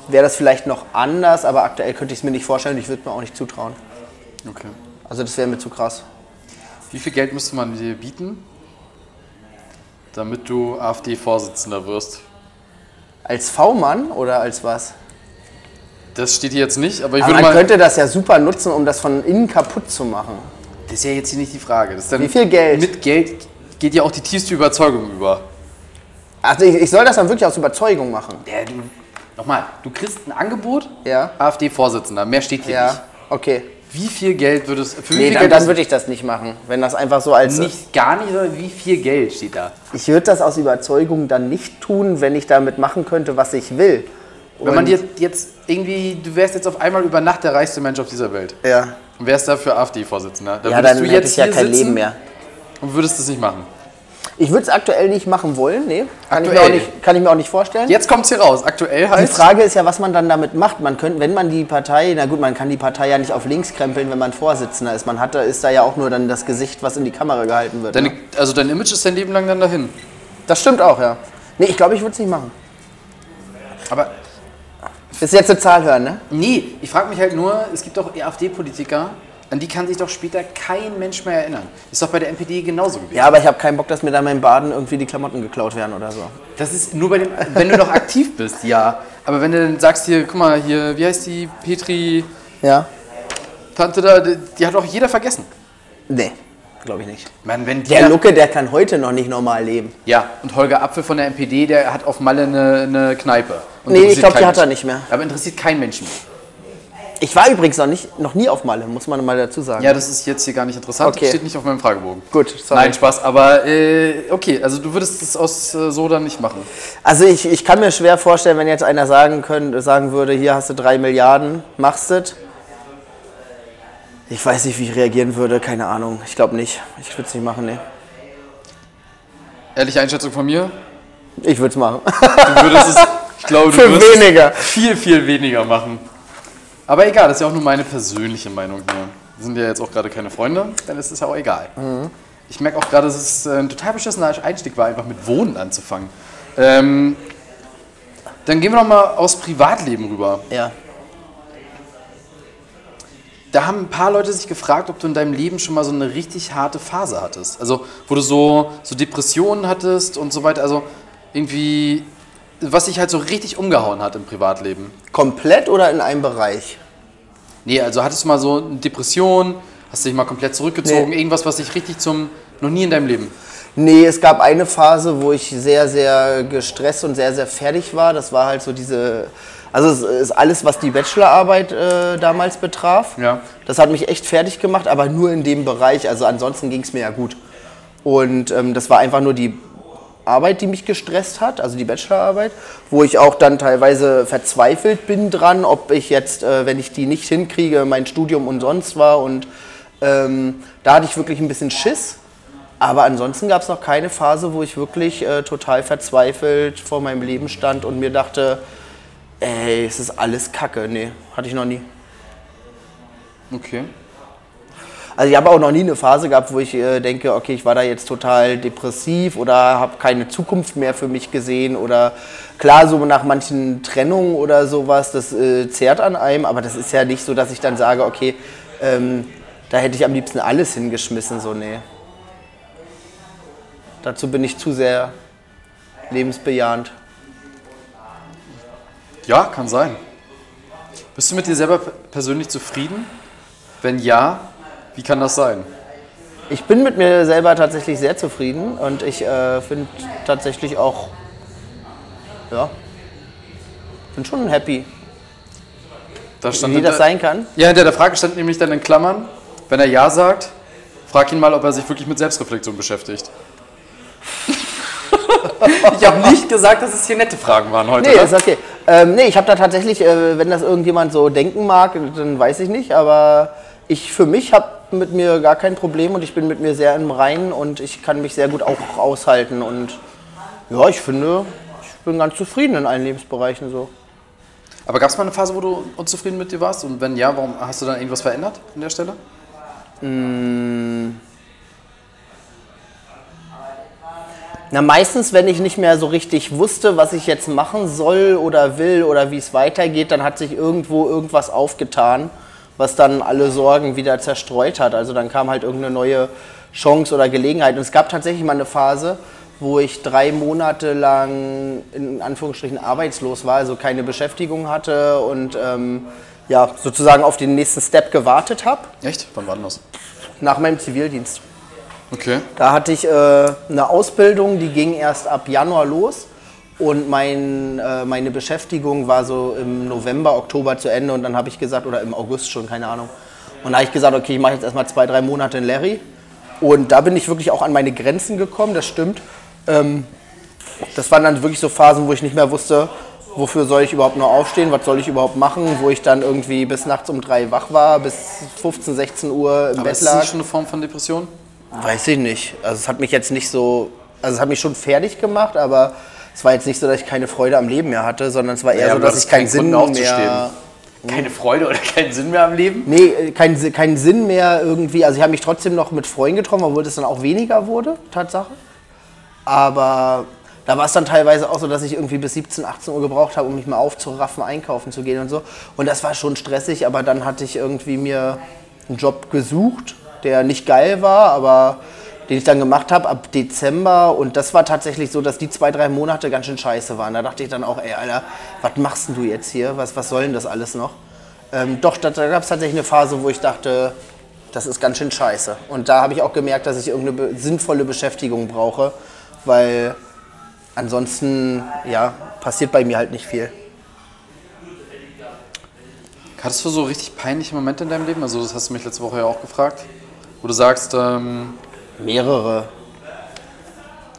wäre das vielleicht noch anders, aber aktuell könnte ich es mir nicht vorstellen und ich würde mir auch nicht zutrauen. Okay. Also das wäre mir zu krass. Wie viel Geld müsste man dir bieten, damit du AfD-Vorsitzender wirst? Als V-Mann oder als was? Das steht hier jetzt nicht, aber ich Aber würde man mal. könnte das ja super nutzen, um das von innen kaputt zu machen. Das ist ja jetzt hier nicht die Frage. Wie viel Geld? Mit Geld geht ja auch die tiefste Überzeugung über. Also ich, ich soll das dann wirklich aus Überzeugung machen. Ja, du, nochmal, du kriegst ein Angebot, Ja. AfD-Vorsitzender, mehr steht hier nicht. Ja, okay. Wie viel Geld würdest für wie Nee, dann, dann würde ich das nicht machen. Wenn das einfach so als. nicht gar nicht, sondern wie viel Geld steht da? Ich würde das aus Überzeugung dann nicht tun, wenn ich damit machen könnte, was ich will. Wenn man Und- dir jetzt irgendwie, du wärst jetzt auf einmal über Nacht der reichste Mensch auf dieser Welt Ja, und wärst dafür AfD-Vorsitzender, dann ja dann du hätte jetzt ich ja kein Leben mehr. und würdest das nicht machen. Ich würde es aktuell nicht machen wollen, nee. Kann ich, mir Aktuell? auch nicht, kann ich mir auch nicht vorstellen. Jetzt kommt's hier raus. Aktuell Die heißt Frage ist ja, was man dann damit macht. Man könnte, wenn man die Partei, na gut, man kann die Partei ja nicht auf links krempeln, wenn man Vorsitzender ist. Man hat da, ist da ja auch nur dann das Gesicht, was in die Kamera gehalten wird. deine, ne? also dein Image ist dein Leben lang dann dahin. Das stimmt auch, ja. Nee, ich glaube, ich würde es nicht machen. Aber Ist jetzt eine Zahl hören, ne? nee, ich frage mich halt nur, es gibt doch AfD-Politiker, an die kann sich doch später kein Mensch mehr erinnern. Ist doch bei der NPD genauso gewesen. Ja, aber ich habe keinen Bock, dass mir da beim Baden irgendwie die Klamotten geklaut werden oder so. Das ist nur bei dem, wenn du noch aktiv bist, ja. Aber wenn du dann sagst hier, guck mal, hier, wie heißt die Petri Ja? Tante da, die, die hat doch jeder vergessen. Nee, glaube ich nicht. Man, wenn Der der, Lucke, der kann heute noch nicht normal leben. Ja, und Holger Apfel von der NPD, der hat auf Malle eine, eine Kneipe. Und Nee, ich interessiert glaub, die hat er nicht mehr. Aber interessiert keinen Menschen. Ich war übrigens noch, nicht, noch nie auf Malle, muss man mal dazu sagen. Ja, das ist jetzt hier gar nicht interessant. Okay. Steht nicht auf meinem Fragebogen. Gut, sorry. Nein, Spaß. Aber äh, okay, also du würdest es aus äh, so dann nicht machen. Also ich, ich kann mir schwer vorstellen, wenn jetzt einer sagen, können, sagen würde, hier hast du drei Milliarden, machst es. Ich weiß nicht, wie ich reagieren würde, keine Ahnung. Ich glaube nicht. Ich würde es nicht machen, nee. Ehrliche Einschätzung von mir. Ich würde es machen. Du würdest es, glaube, du es weniger. viel, viel weniger machen. Aber egal, das ist ja auch nur meine persönliche Meinung hier. Wir sind ja jetzt auch gerade keine Freunde, dann ist es ja auch egal. Mhm. Ich merke auch gerade, dass es äh, ein total beschissener Einstieg war, einfach mit Wohnen anzufangen. Ähm, dann gehen wir noch mal aufs Privatleben rüber. Ja. Da haben ein paar Leute sich gefragt, ob du in deinem Leben schon mal so eine richtig harte Phase hattest. Also, wo du so, so Depressionen hattest und so weiter. Also, irgendwie, was dich halt so richtig umgehauen hat im Privatleben. Komplett oder in einem Bereich? Nee, also hattest du mal so eine Depression, hast dich mal komplett zurückgezogen, Nee. irgendwas, was dich richtig zum, noch nie in deinem Leben. Nee, es gab eine Phase, wo ich sehr, sehr gestresst und sehr, sehr fertig war. Das war halt so diese. Also, es ist alles, was die Bachelorarbeit äh, damals betraf. Ja. Das hat mich echt fertig gemacht, aber nur in dem Bereich. Also, ansonsten ging es mir ja gut. Und ähm, das war einfach nur die Arbeit, die mich gestresst hat, also die Bachelorarbeit, wo ich auch dann teilweise verzweifelt bin dran, ob ich jetzt, äh, wenn ich die nicht hinkriege, mein Studium umsonst war. Und ähm, da hatte ich wirklich ein bisschen Schiss. Aber ansonsten gab es noch keine Phase, wo ich wirklich äh, total verzweifelt vor meinem Leben stand und mir dachte, ey, es ist alles Kacke. Nee, hatte ich noch nie. Okay. Also ich habe auch noch nie eine Phase gehabt, wo ich äh, denke, okay, ich war da jetzt total depressiv oder habe keine Zukunft mehr für mich gesehen oder klar, so nach manchen Trennungen oder sowas, das äh, zehrt an einem, aber das ist ja nicht so, dass ich dann sage, okay, ähm, da hätte ich am liebsten alles hingeschmissen, so nee. Dazu bin ich zu sehr lebensbejahend. Ja, kann sein. Bist du mit dir selber persönlich zufrieden? Wenn ja, Wie kann das sein? Ich bin mit mir selber tatsächlich sehr zufrieden und ich äh, finde tatsächlich auch, ja, bin schon happy, wie das sein kann. Ja, hinter der Frage stand nämlich dann in Klammern, wenn er Ja sagt, frag ihn mal, ob er sich wirklich mit Selbstreflexion beschäftigt. ich habe nicht gesagt, dass es hier nette Fragen waren heute. Nee, ne? ist okay. Ähm, nee, ich habe da tatsächlich, äh, wenn das irgendjemand so denken mag, dann weiß ich nicht, aber ich für mich habe mit mir gar kein Problem und ich bin mit mir sehr im Reinen und ich kann mich sehr gut auch aushalten und ja, ich finde, ich bin ganz zufrieden in allen Lebensbereichen so. Aber gab es mal eine Phase, wo du unzufrieden mit dir warst? Und wenn ja, warum hast du dann irgendwas verändert an der Stelle? Na, meistens, wenn ich nicht mehr so richtig wusste, was ich jetzt machen soll oder will oder wie es weitergeht, dann hat sich irgendwo irgendwas aufgetan, was dann alle Sorgen wieder zerstreut hat. Also dann kam halt irgendeine neue Chance oder Gelegenheit. Und es gab tatsächlich mal eine Phase, wo ich drei Monate lang in Anführungsstrichen arbeitslos war, also keine Beschäftigung hatte und ähm, ja, sozusagen auf den nächsten Step gewartet habe Echt? Wann war denn das? nach meinem Zivildienst. Okay. Da hatte ich äh, eine Ausbildung, die ging erst ab Januar los. Und mein, äh, meine Beschäftigung war so im November, Oktober zu Ende. Und dann habe ich gesagt, oder im August schon, keine Ahnung. Und da habe ich gesagt, okay, ich mache jetzt erstmal zwei, drei Monate in Larry. Und da bin ich wirklich auch an meine Grenzen gekommen, das stimmt. Ähm, das waren dann wirklich so Phasen, wo ich nicht mehr wusste, wofür soll ich überhaupt noch aufstehen, was soll ich überhaupt machen, wo ich dann irgendwie bis nachts um drei wach war, bis 15, 16 Uhr im Aber Bett ist das lag. schon eine Form von Depression? Weiß ich nicht. Also es hat mich jetzt nicht so, also es hat mich schon fertig gemacht, aber es war jetzt nicht so, dass ich keine Freude am Leben mehr hatte, sondern es war eher Ja, so, dass das ich keinen kein Sinn Grund, mehr... Keine Freude oder keinen Sinn mehr am Leben? Nee, äh, keinen keinen Sinn mehr irgendwie. Also ich habe mich trotzdem noch mit Freunden getroffen, obwohl das dann auch weniger wurde, Tatsache. Aber da war es dann teilweise auch so, dass ich irgendwie bis 17, 18 Uhr gebraucht habe, um mich mal aufzuraffen, einkaufen zu gehen und so. Und das war schon stressig, aber dann hatte ich irgendwie mir einen Job gesucht, der nicht geil war, aber den ich dann gemacht habe ab Dezember. Und das war tatsächlich so, dass die zwei, drei Monate ganz schön scheiße waren. Da dachte ich dann auch, ey, Alter, was machst denn du jetzt hier? Was, was soll denn das alles noch? Ähm, doch, da, da gab es tatsächlich eine Phase, wo ich dachte, das ist ganz schön scheiße. Und da habe ich auch gemerkt, dass ich irgendeine be sinnvolle Beschäftigung brauche, weil ansonsten ja, passiert bei mir halt nicht viel. Hattest du so richtig peinliche Momente in deinem Leben? Also, das hast du mich letzte Woche ja auch gefragt. Wo du sagst, ähm, Mehrere.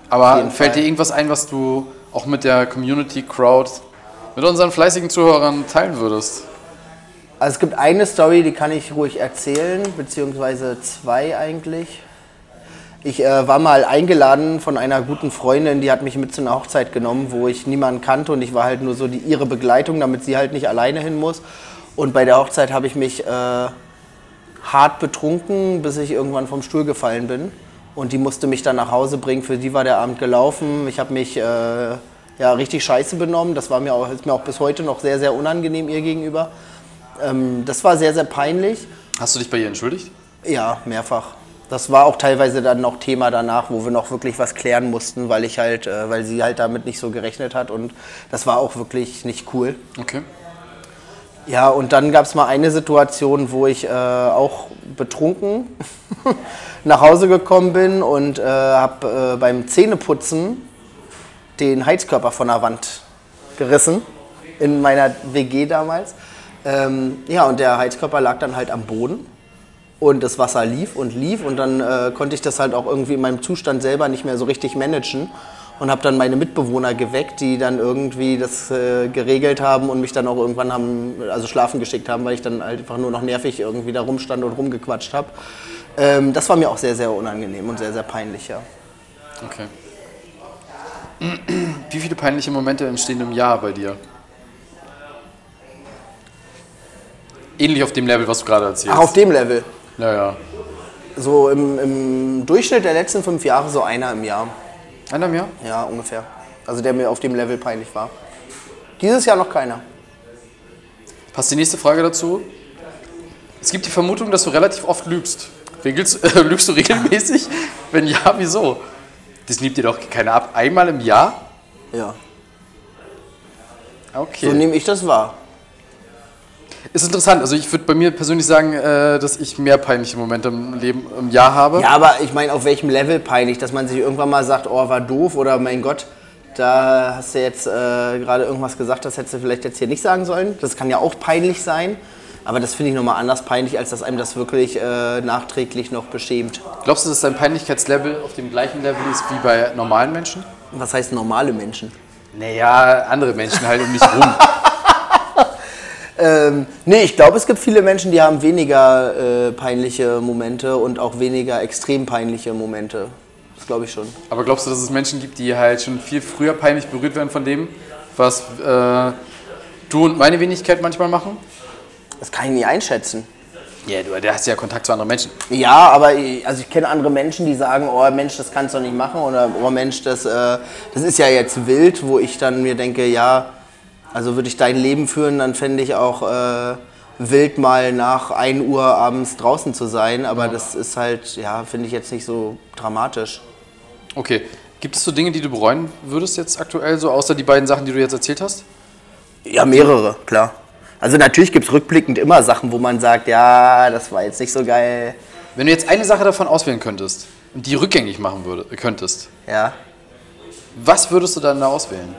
aber fällt Fall. dir irgendwas ein, was du auch mit der Community Crowd, mit unseren fleißigen Zuhörern teilen würdest? Also es gibt eine Story, die kann ich ruhig erzählen, beziehungsweise zwei eigentlich. Ich äh, war mal eingeladen von einer guten Freundin, die hat mich mit zu einer Hochzeit genommen, wo ich niemanden kannte und ich war halt nur so die, ihre Begleitung, damit sie halt nicht alleine hin muss. Und bei der Hochzeit habe ich mich äh, hart betrunken, bis ich irgendwann vom Stuhl gefallen bin. Und die musste mich dann nach Hause bringen. Für die war der Abend gelaufen. Ich habe mich äh, ja, richtig scheiße benommen. Das war mir auch, ist mir auch bis heute noch sehr, sehr unangenehm ihr gegenüber. Ähm, das war sehr, sehr peinlich. Hast du dich bei ihr entschuldigt? Ja, mehrfach. Das war auch teilweise dann noch Thema danach, wo wir noch wirklich was klären mussten, weil ich halt, äh, weil sie halt damit nicht so gerechnet hat und das war auch wirklich nicht cool. Okay. Ja, und dann gab es mal eine Situation, wo ich äh, auch betrunken nach Hause gekommen bin und äh, habe äh, beim Zähneputzen den Heizkörper von der Wand gerissen in meiner WG damals. Ähm, ja, und der Heizkörper lag dann halt am Boden und das Wasser lief und lief und dann äh, konnte ich das halt auch irgendwie in meinem Zustand selber nicht mehr so richtig managen und habe dann meine Mitbewohner geweckt, die dann irgendwie das äh, geregelt haben und mich dann auch irgendwann haben, also schlafen geschickt haben, weil ich dann halt einfach nur noch nervig irgendwie da rumstand und rumgequatscht habe. Ähm, das war mir auch sehr, sehr unangenehm und sehr, sehr peinlich, ja. Okay. Wie viele peinliche Momente entstehen im Jahr bei dir? Ähnlich auf dem Level, was du gerade erzählst. Ach, auf dem Level. Ja, ja. So im, im Durchschnitt der letzten fünf Jahre so einer im Jahr. Einer im Jahr? Ja, ungefähr. Also der mir auf dem Level peinlich war. Dieses Jahr noch keiner. Passt die nächste Frage dazu? Es gibt die Vermutung, dass du relativ oft lügst. Regelst, äh, lügst du regelmäßig? Wenn ja, wieso? Das nimmt dir doch keiner ab. Einmal im Jahr? Ja. Okay. So nehme ich das wahr. Ist interessant. Also ich würde bei mir persönlich sagen, äh, dass ich mehr peinliche Momente im Leben im Jahr habe. Ja, aber ich meine, auf welchem Level peinlich, dass man sich irgendwann mal sagt, oh, war doof oder mein Gott, da hast du jetzt äh, gerade irgendwas gesagt, das hättest du vielleicht jetzt hier nicht sagen sollen. Das kann ja auch peinlich sein. Aber das finde ich nochmal anders peinlich, als dass einem das wirklich äh, nachträglich noch beschämt. Glaubst du, dass dein Peinlichkeitslevel auf dem gleichen Level ist wie bei normalen Menschen? Was heißt normale Menschen? Naja, andere Menschen halt um mich rum. Ähm, nee, ich glaube, es gibt viele Menschen, die haben weniger äh, peinliche Momente und auch weniger extrem peinliche Momente. Das glaube ich schon. Aber glaubst du, dass es Menschen gibt, die halt schon viel früher peinlich berührt werden von dem, was äh, du und meine Wenigkeit manchmal machen? Das kann ich nie einschätzen. Ja, du der hast ja Kontakt zu anderen Menschen. Ja, aber ich, also ich kenne andere Menschen, die sagen, oh Mensch, das kannst du doch nicht machen oder oh Mensch, das, äh, das ist ja jetzt wild, wo ich dann mir denke, ja, also würde ich dein Leben führen, dann fände ich auch äh, wild mal nach 1 Uhr abends draußen zu sein, aber das ist halt, ja, finde ich jetzt nicht so dramatisch. Okay. Gibt es so Dinge, die du bereuen würdest jetzt aktuell, so außer die beiden Sachen, die du jetzt erzählt hast? Ja, mehrere, klar. Also natürlich gibt es rückblickend immer Sachen, wo man sagt, ja, das war jetzt nicht so geil. Wenn du jetzt eine Sache davon auswählen könntest und die rückgängig machen würde, könntest, Ja. was würdest du dann da auswählen?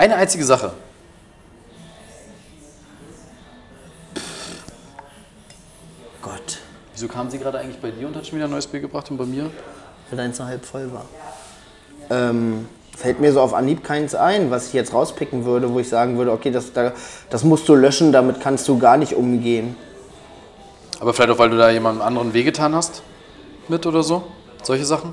Eine einzige Sache. Gott, Wieso kam sie gerade eigentlich bei dir und hat schon wieder ein neues Bier gebracht und bei mir? weil deins noch halb voll war. Ähm, fällt mir so auf Anhieb keins ein, was ich jetzt rauspicken würde, wo ich sagen würde, okay, das, da, das musst du löschen, damit kannst du gar nicht umgehen. Aber vielleicht auch, weil du da jemandem anderen wehgetan hast mit oder so? Solche Sachen?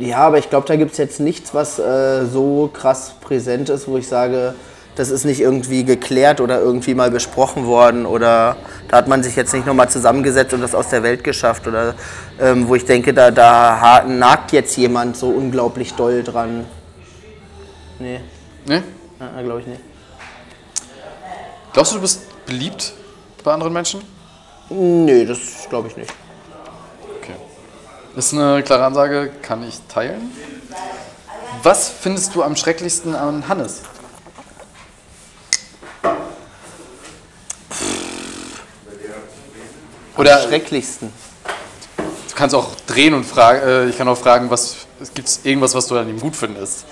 Ja, aber ich glaube, da gibt es jetzt nichts, was äh, so krass präsent ist, wo ich sage, das ist nicht irgendwie geklärt oder irgendwie mal besprochen worden oder da hat man sich jetzt nicht nochmal zusammengesetzt und das aus der Welt geschafft oder ähm, wo ich denke, da, da nagt jetzt jemand so unglaublich doll dran. Nee, Ne? glaube ich nicht. Glaubst du, du bist beliebt bei anderen Menschen? Nee, das glaube ich nicht. Das ist eine klare Ansage, kann ich teilen. Was findest du am schrecklichsten an Hannes? Oder Am schrecklichsten. du kannst auch drehen und fragen, äh, ich kann auch fragen, was gibt es irgendwas, was du an ihm gut findest?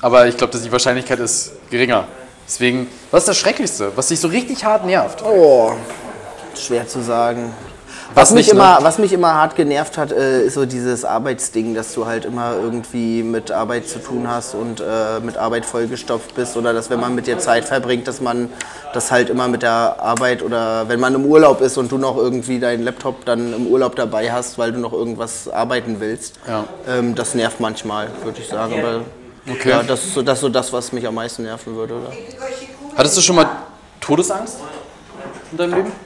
Aber ich glaube, dass die Wahrscheinlichkeit ist geringer. Deswegen, was ist das Schrecklichste, was dich so richtig hart nervt? Oh, schwer zu sagen. Was Was mich, immer, was mich immer hart genervt hat, äh, ist so dieses Arbeitsding, dass du halt immer irgendwie mit Arbeit zu tun hast und äh, mit Arbeit vollgestopft bist oder dass wenn man mit dir Zeit verbringt, dass man das halt immer mit der Arbeit oder wenn man im Urlaub ist und du noch irgendwie deinen Laptop dann im Urlaub dabei hast, weil du noch irgendwas arbeiten willst. Ja. Ähm, das nervt manchmal, würde ich sagen. Aber Okay. ja, das ist, so, das ist so das, was mich am meisten nerven würde. Oder? Hattest du schon mal Todesangst in deinem Leben?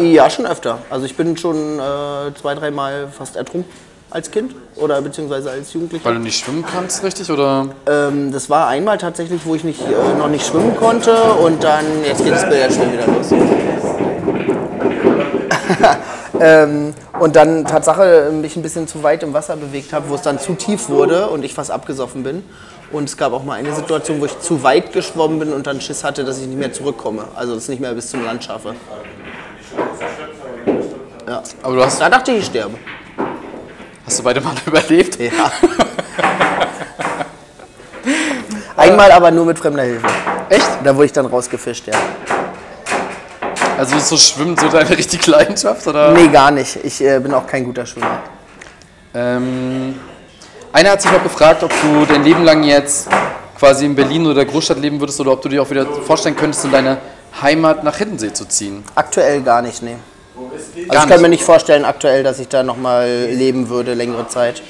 Ja, schon öfter. Also ich bin schon äh, zwei, dreimal fast ertrunken als Kind oder beziehungsweise als Jugendlicher. Weil du nicht schwimmen kannst, richtig? Oder? Ähm, das war einmal tatsächlich, wo ich nicht, äh, noch nicht schwimmen konnte und dann, jetzt geht das Billard schon wieder los. ähm, und dann Tatsache mich ein bisschen zu weit im Wasser bewegt habe, wo es dann zu tief wurde und ich fast abgesoffen bin. Und es gab auch mal eine Situation, wo ich zu weit geschwommen bin und dann Schiss hatte, dass ich nicht mehr zurückkomme. Also es nicht mehr bis zum Land schaffe. Ja. Aber du hast, Da dachte ich, ich sterbe. hast du beide Male überlebt? Ja. Einmal aber nur mit fremder Hilfe. Echt? Da wurde ich dann rausgefischt, ja. Also so Schwimmen so deine richtige Leidenschaft? Oder? Nee, gar nicht. Ich äh, bin auch kein guter Schwimmer. Ähm, einer hat sich noch gefragt, ob du dein Leben lang jetzt quasi in Berlin oder der Großstadt leben würdest oder ob du dir auch wieder vorstellen könntest, in deine Heimat nach Hiddensee zu ziehen. Aktuell gar nicht, nee. Also ich kann mir nicht vorstellen aktuell, dass ich da nochmal leben würde, längere Zeit.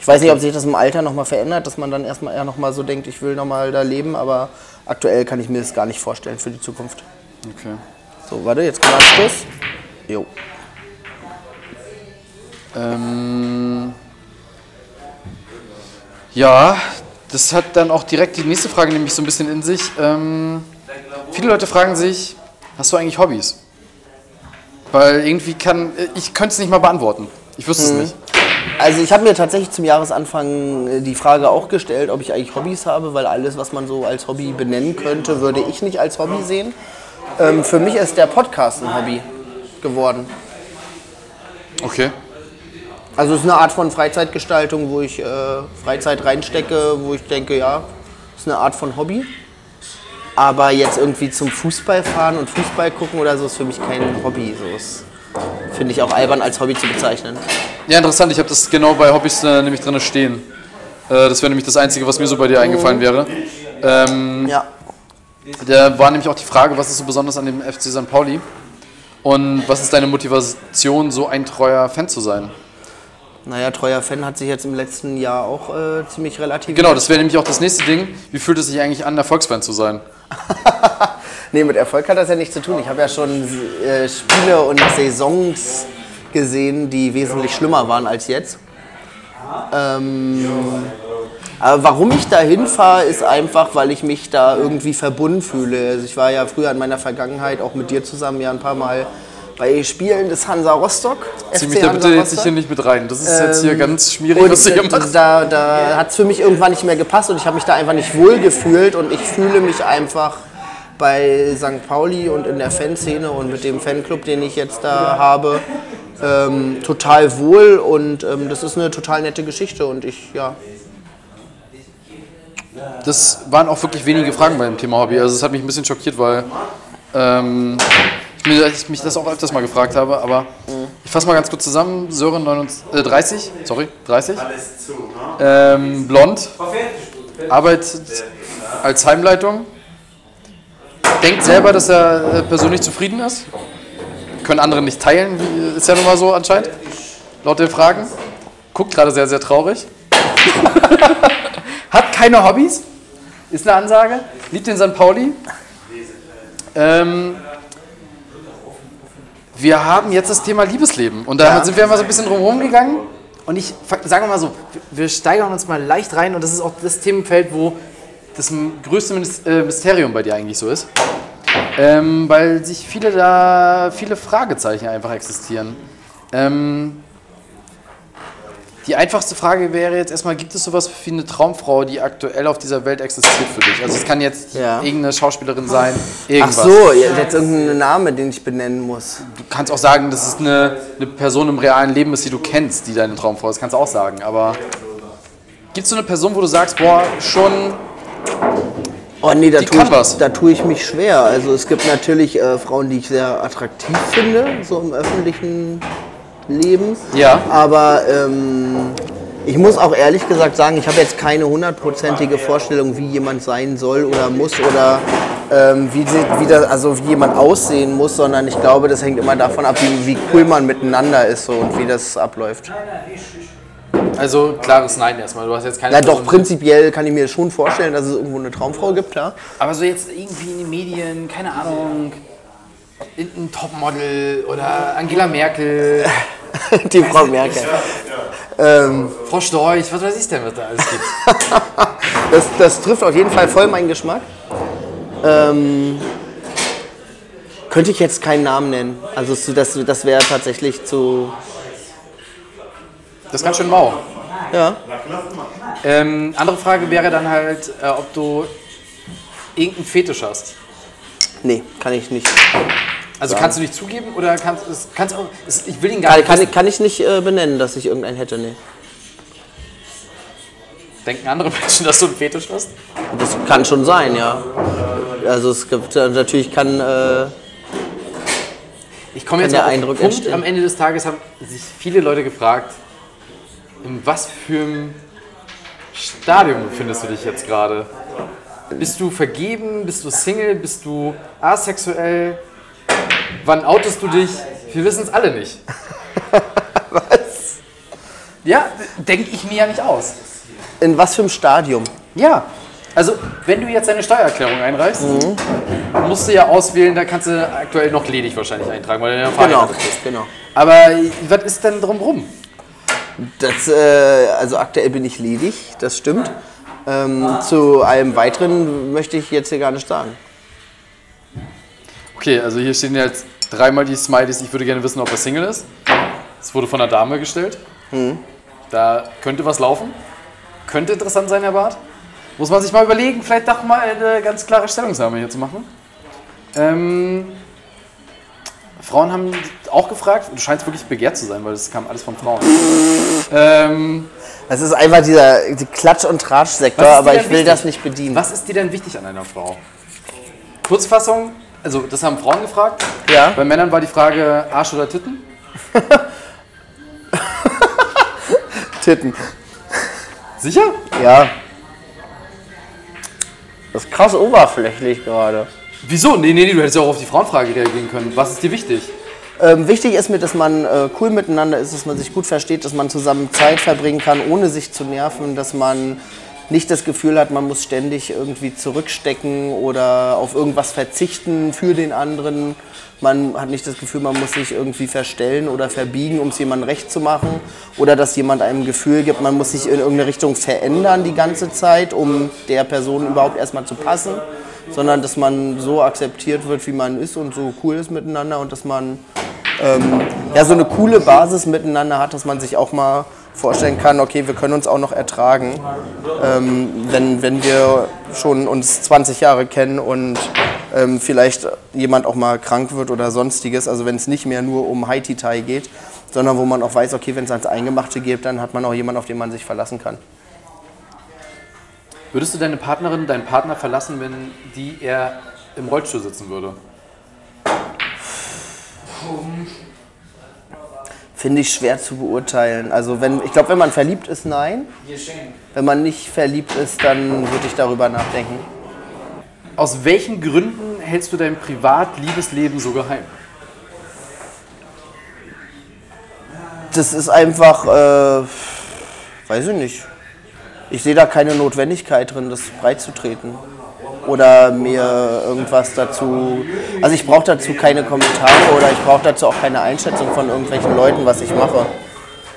Ich weiß nicht, ob sich das im Alter nochmal verändert, dass man dann erstmal eher nochmal so denkt, ich will nochmal da leben, aber aktuell kann ich mir das gar nicht vorstellen für die Zukunft. Okay. So, warte, jetzt kommt Anschluss. Jo. Ähm, ja, das hat dann auch direkt die nächste Frage nämlich so ein bisschen in sich. Ähm, viele Leute fragen sich, hast du eigentlich Hobbys? Weil irgendwie kann, ich könnte es nicht mal beantworten. Ich wüsste es nicht. Also ich habe mir tatsächlich zum Jahresanfang äh, die Frage auch gestellt, ob ich eigentlich Hobbys habe, weil alles, was man so als Hobby benennen könnte, würde ich nicht als Hobby sehen. Ähm, für mich ist der Podcast ein Hobby geworden. Okay. Also es ist eine Art von Freizeitgestaltung, wo ich äh, Freizeit reinstecke, wo ich denke, ja, ist eine Art von Hobby. Aber jetzt irgendwie zum Fußball fahren und Fußball gucken oder so ist für mich kein Hobby. So ist, finde ich auch albern als Hobby zu bezeichnen. Ja, interessant. Ich habe das genau bei Hobbys äh, nämlich drin stehen. Äh, das wäre nämlich das Einzige, was mir so bei dir eingefallen wäre. Ähm, Ja. Da war nämlich auch die Frage, was ist so besonders an dem FC St. Pauli? Und was ist deine Motivation, so ein treuer Fan zu sein? Naja, treuer Fan hat sich jetzt im letzten Jahr auch äh, ziemlich relativ. Genau, das wäre nämlich auch das nächste Ding. Wie fühlt es sich eigentlich an, Erfolgsfan zu sein? Nee, mit Erfolg hat das ja nichts zu tun. Ich habe ja schon äh, Spiele und Saisons gesehen, die wesentlich schlimmer waren als jetzt. Ähm, aber warum ich da hinfahre, ist einfach, weil ich mich da irgendwie verbunden fühle. Also ich war ja früher in meiner Vergangenheit auch mit dir zusammen ja ein paar Mal bei Spielen des Hansa Rostock. Zieh mich da bitte jetzt Rostock. hier nicht mit rein. Das ist jetzt hier Ähm, ganz schwierig, was du hier äh, machst. da, da hat es für mich irgendwann nicht mehr gepasst und ich habe mich da einfach nicht wohl gefühlt und ich fühle mich einfach bei St. Pauli und in der Fanszene und mit dem Fanclub, den ich jetzt da habe, ähm, total wohl und ähm, das ist eine total nette Geschichte und ich, ja, Das waren auch wirklich wenige Fragen beim Thema Hobby. Also es hat mich ein bisschen schockiert, weil ähm, ich, mich das auch öfters mal gefragt habe. Aber ich fasse mal ganz kurz zusammen. Sören 29, äh, 30, sorry, 30. Ähm, blond, arbeitet als Heimleitung. Denkt selber, dass er äh, persönlich zufrieden ist. Können andere nicht teilen, ist ja nun mal so anscheinend. Laut den Fragen. Guckt gerade sehr, sehr traurig. Hat keine Hobbys, ist eine Ansage. Liebt den St. Pauli. Ähm, wir haben jetzt das Thema Liebesleben. Und da sind wir mal so ein bisschen drum gegangen. Und ich wir mal so, wir steigern uns mal leicht rein. Und das ist auch das Themenfeld, wo das größte äh, Mysterium bei dir eigentlich so ist. Ähm, weil sich viele da, viele Fragezeichen einfach existieren. Ähm, die einfachste Frage wäre jetzt erstmal, gibt es sowas wie eine Traumfrau, die aktuell auf dieser Welt existiert für dich? Also es kann jetzt Ja. irgendeine Schauspielerin sein, Ach irgendwas. so, jetzt irgendein Name, den ich benennen muss. Du kannst auch sagen, dass es eine, eine Person im realen Leben ist, die du kennst, die deine Traumfrau ist. Kannst du auch sagen. Aber gibt es so eine Person, wo du sagst, boah, schon, Oh nee, da tue, ich, da tue ich mich schwer. Also es gibt natürlich äh, Frauen, die ich sehr attraktiv finde, so im öffentlichen Leben. Ja. Aber ähm, ich muss auch ehrlich gesagt sagen, ich habe jetzt keine hundertprozentige Vorstellung, wie jemand sein soll oder muss oder ähm, wie, wie, das, also wie jemand aussehen muss, sondern ich glaube, das hängt immer davon ab, wie, wie cool man miteinander ist so, und wie das abläuft. also klares Nein erstmal. Du hast jetzt keine Na doch, prinzipiell kann ich mir schon vorstellen, dass es irgendwo eine Traumfrau gibt, klar. Aber so jetzt irgendwie in den Medien, keine Ahnung, ein Topmodel oder Angela Merkel, Die Frau Merkel. Frau Storch, was weiß ich denn, was da alles gibt. Das, das trifft auf jeden Fall voll meinen Geschmack. Ähm, könnte ich jetzt keinen Namen nennen. Also so, das, das wäre tatsächlich zu. Das ist ganz schön mau. Ja. Ähm, andere Frage wäre dann halt, äh, ob du irgendeinen Fetisch hast. Nee, kann ich nicht. Also kannst du nicht zugeben oder kannst es kannst auch. Ich will ihn gar Kann, nicht. kann, kann ich nicht äh, benennen, dass ich irgendeinen hätte. Nee. Denken andere Menschen, dass du einen Fetisch hast? Das kann schon sein, ja. Also es gibt äh, natürlich kann. Äh, Ich komme jetzt mal auf Eindruck den Punkt. entstehen. Am Ende des Tages haben sich viele Leute gefragt, in was für einem Stadium befindest du dich jetzt gerade? Bist du vergeben? Bist du Single? Bist du asexuell? Wann outest du dich? Wir wissen es alle nicht. was? Ja, denke ich mir ja nicht aus. In was für einem Stadium? Ja, also wenn du jetzt deine Steuererklärung einreichst, musst du ja auswählen, da kannst du aktuell noch ledig wahrscheinlich eintragen, weil du ja Genau, verheiratet bist. genau. Aber was ist denn drumrum? Das, äh, also aktuell bin ich ledig, das stimmt. Ähm, zu allem Weiteren möchte ich jetzt hier gar nicht sagen. Okay, also hier stehen jetzt dreimal die Smileys, ich würde gerne wissen, ob er Single ist. Das wurde von einer Dame gestellt. Da könnte was laufen. Könnte interessant sein, Herr Barth. Muss man sich mal überlegen, vielleicht doch mal eine ganz klare Stellungnahme hier zu machen. Ähm, Frauen haben auch gefragt, du scheinst wirklich begehrt zu sein, weil das kam alles von Frauen. ähm, Das ist einfach dieser die Klatsch- und Tratsch-Sektor, aber ich will wichtig? das nicht bedienen. was ist dir denn wichtig an einer Frau? Kurzfassung, also das haben Frauen gefragt. Ja. Bei Männern war die Frage Arsch oder Titten. Titten. Sicher? Ja. Das ist krass oberflächlich gerade. Wieso? Nee, nee, nee, du hättest ja auch auf die Frauenfrage reagieren können. Was ist dir wichtig? Ähm, wichtig ist mir, dass man äh, cool miteinander ist, dass man sich gut versteht, dass man zusammen Zeit verbringen kann, ohne sich zu nerven, dass man nicht das Gefühl hat, man muss ständig irgendwie zurückstecken oder auf irgendwas verzichten für den anderen. Man hat nicht das Gefühl, man muss sich irgendwie verstellen oder verbiegen, um es jemandem recht zu machen. Oder dass jemand einem Gefühl gibt, man muss sich in irgendeine Richtung verändern die ganze Zeit, um der Person überhaupt erstmal zu passen. Sondern dass man so akzeptiert wird, wie man ist und so cool ist miteinander und dass man ähm, ja, so eine coole Basis miteinander hat, dass man sich auch mal vorstellen kann, okay, wir können uns auch noch ertragen, ähm, wenn, wenn wir schon uns 20 Jahre kennen und ähm, vielleicht jemand auch mal krank wird oder sonstiges, also wenn es nicht mehr nur um Haiti-Tai geht, sondern wo man auch weiß, okay, wenn es ans Eingemachte geht, dann hat man auch jemanden, auf den man sich verlassen kann. Würdest du deine Partnerin, deinen Partner verlassen, wenn die eher im Rollstuhl sitzen würde? Finde ich schwer zu beurteilen. Also wenn, ich glaube, wenn man verliebt ist, nein. Wenn man nicht verliebt ist, dann würde ich darüber nachdenken. Aus welchen Gründen hältst du dein Privat-Liebesleben so geheim? Das ist einfach, äh, weiß ich nicht. Ich sehe da keine Notwendigkeit drin, das breitzutreten. Oder mir irgendwas dazu. Also ich brauche dazu keine Kommentare oder ich brauche dazu auch keine Einschätzung von irgendwelchen Leuten, was ich mache.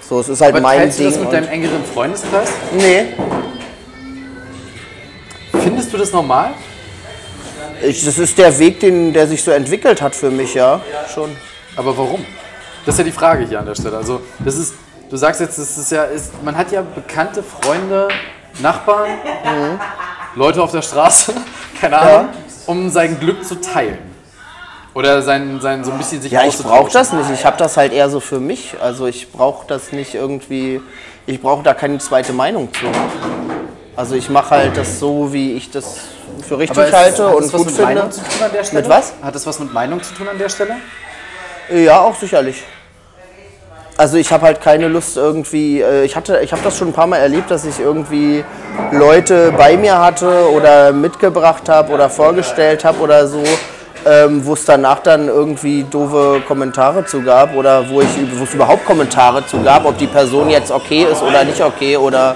So, es ist halt Aber mein teilst du Ding. das mit deinem engeren Freundeskreis? nee, Findest du das normal? ich, das ist der Weg, den, der sich so entwickelt hat für mich, ja. Schon. Aber warum? Das ist ja die Frage hier an der Stelle. Also, das ist, du sagst jetzt, das ist ja, ist, man hat ja bekannte Freunde, Nachbarn, Leute auf der Straße, keine Ahnung, um sein Glück zu teilen. Oder sein, sein so ein bisschen sich Ja, ich brauche das nicht. Ich habe das halt eher so für mich. Also ich brauche das nicht irgendwie. Ich brauche da keine zweite Meinung zu. Also ich mache halt das so, wie ich das für richtig Aber ist- halte hat und das was gut mit finde. Meinung zu tun an der Stelle? Mit was? Hat das was mit Meinung zu tun an der Stelle? Ja, auch sicherlich. Also ich habe halt keine Lust irgendwie, äh, ich hatte, ich habe das schon ein paar Mal erlebt, dass ich irgendwie Leute bei mir hatte oder mitgebracht habe oder vorgestellt habe oder so, ähm, wo es danach dann irgendwie doofe Kommentare zu gab oder wo ich wo es überhaupt Kommentare zu gab, ob die Person jetzt okay ist oder nicht okay oder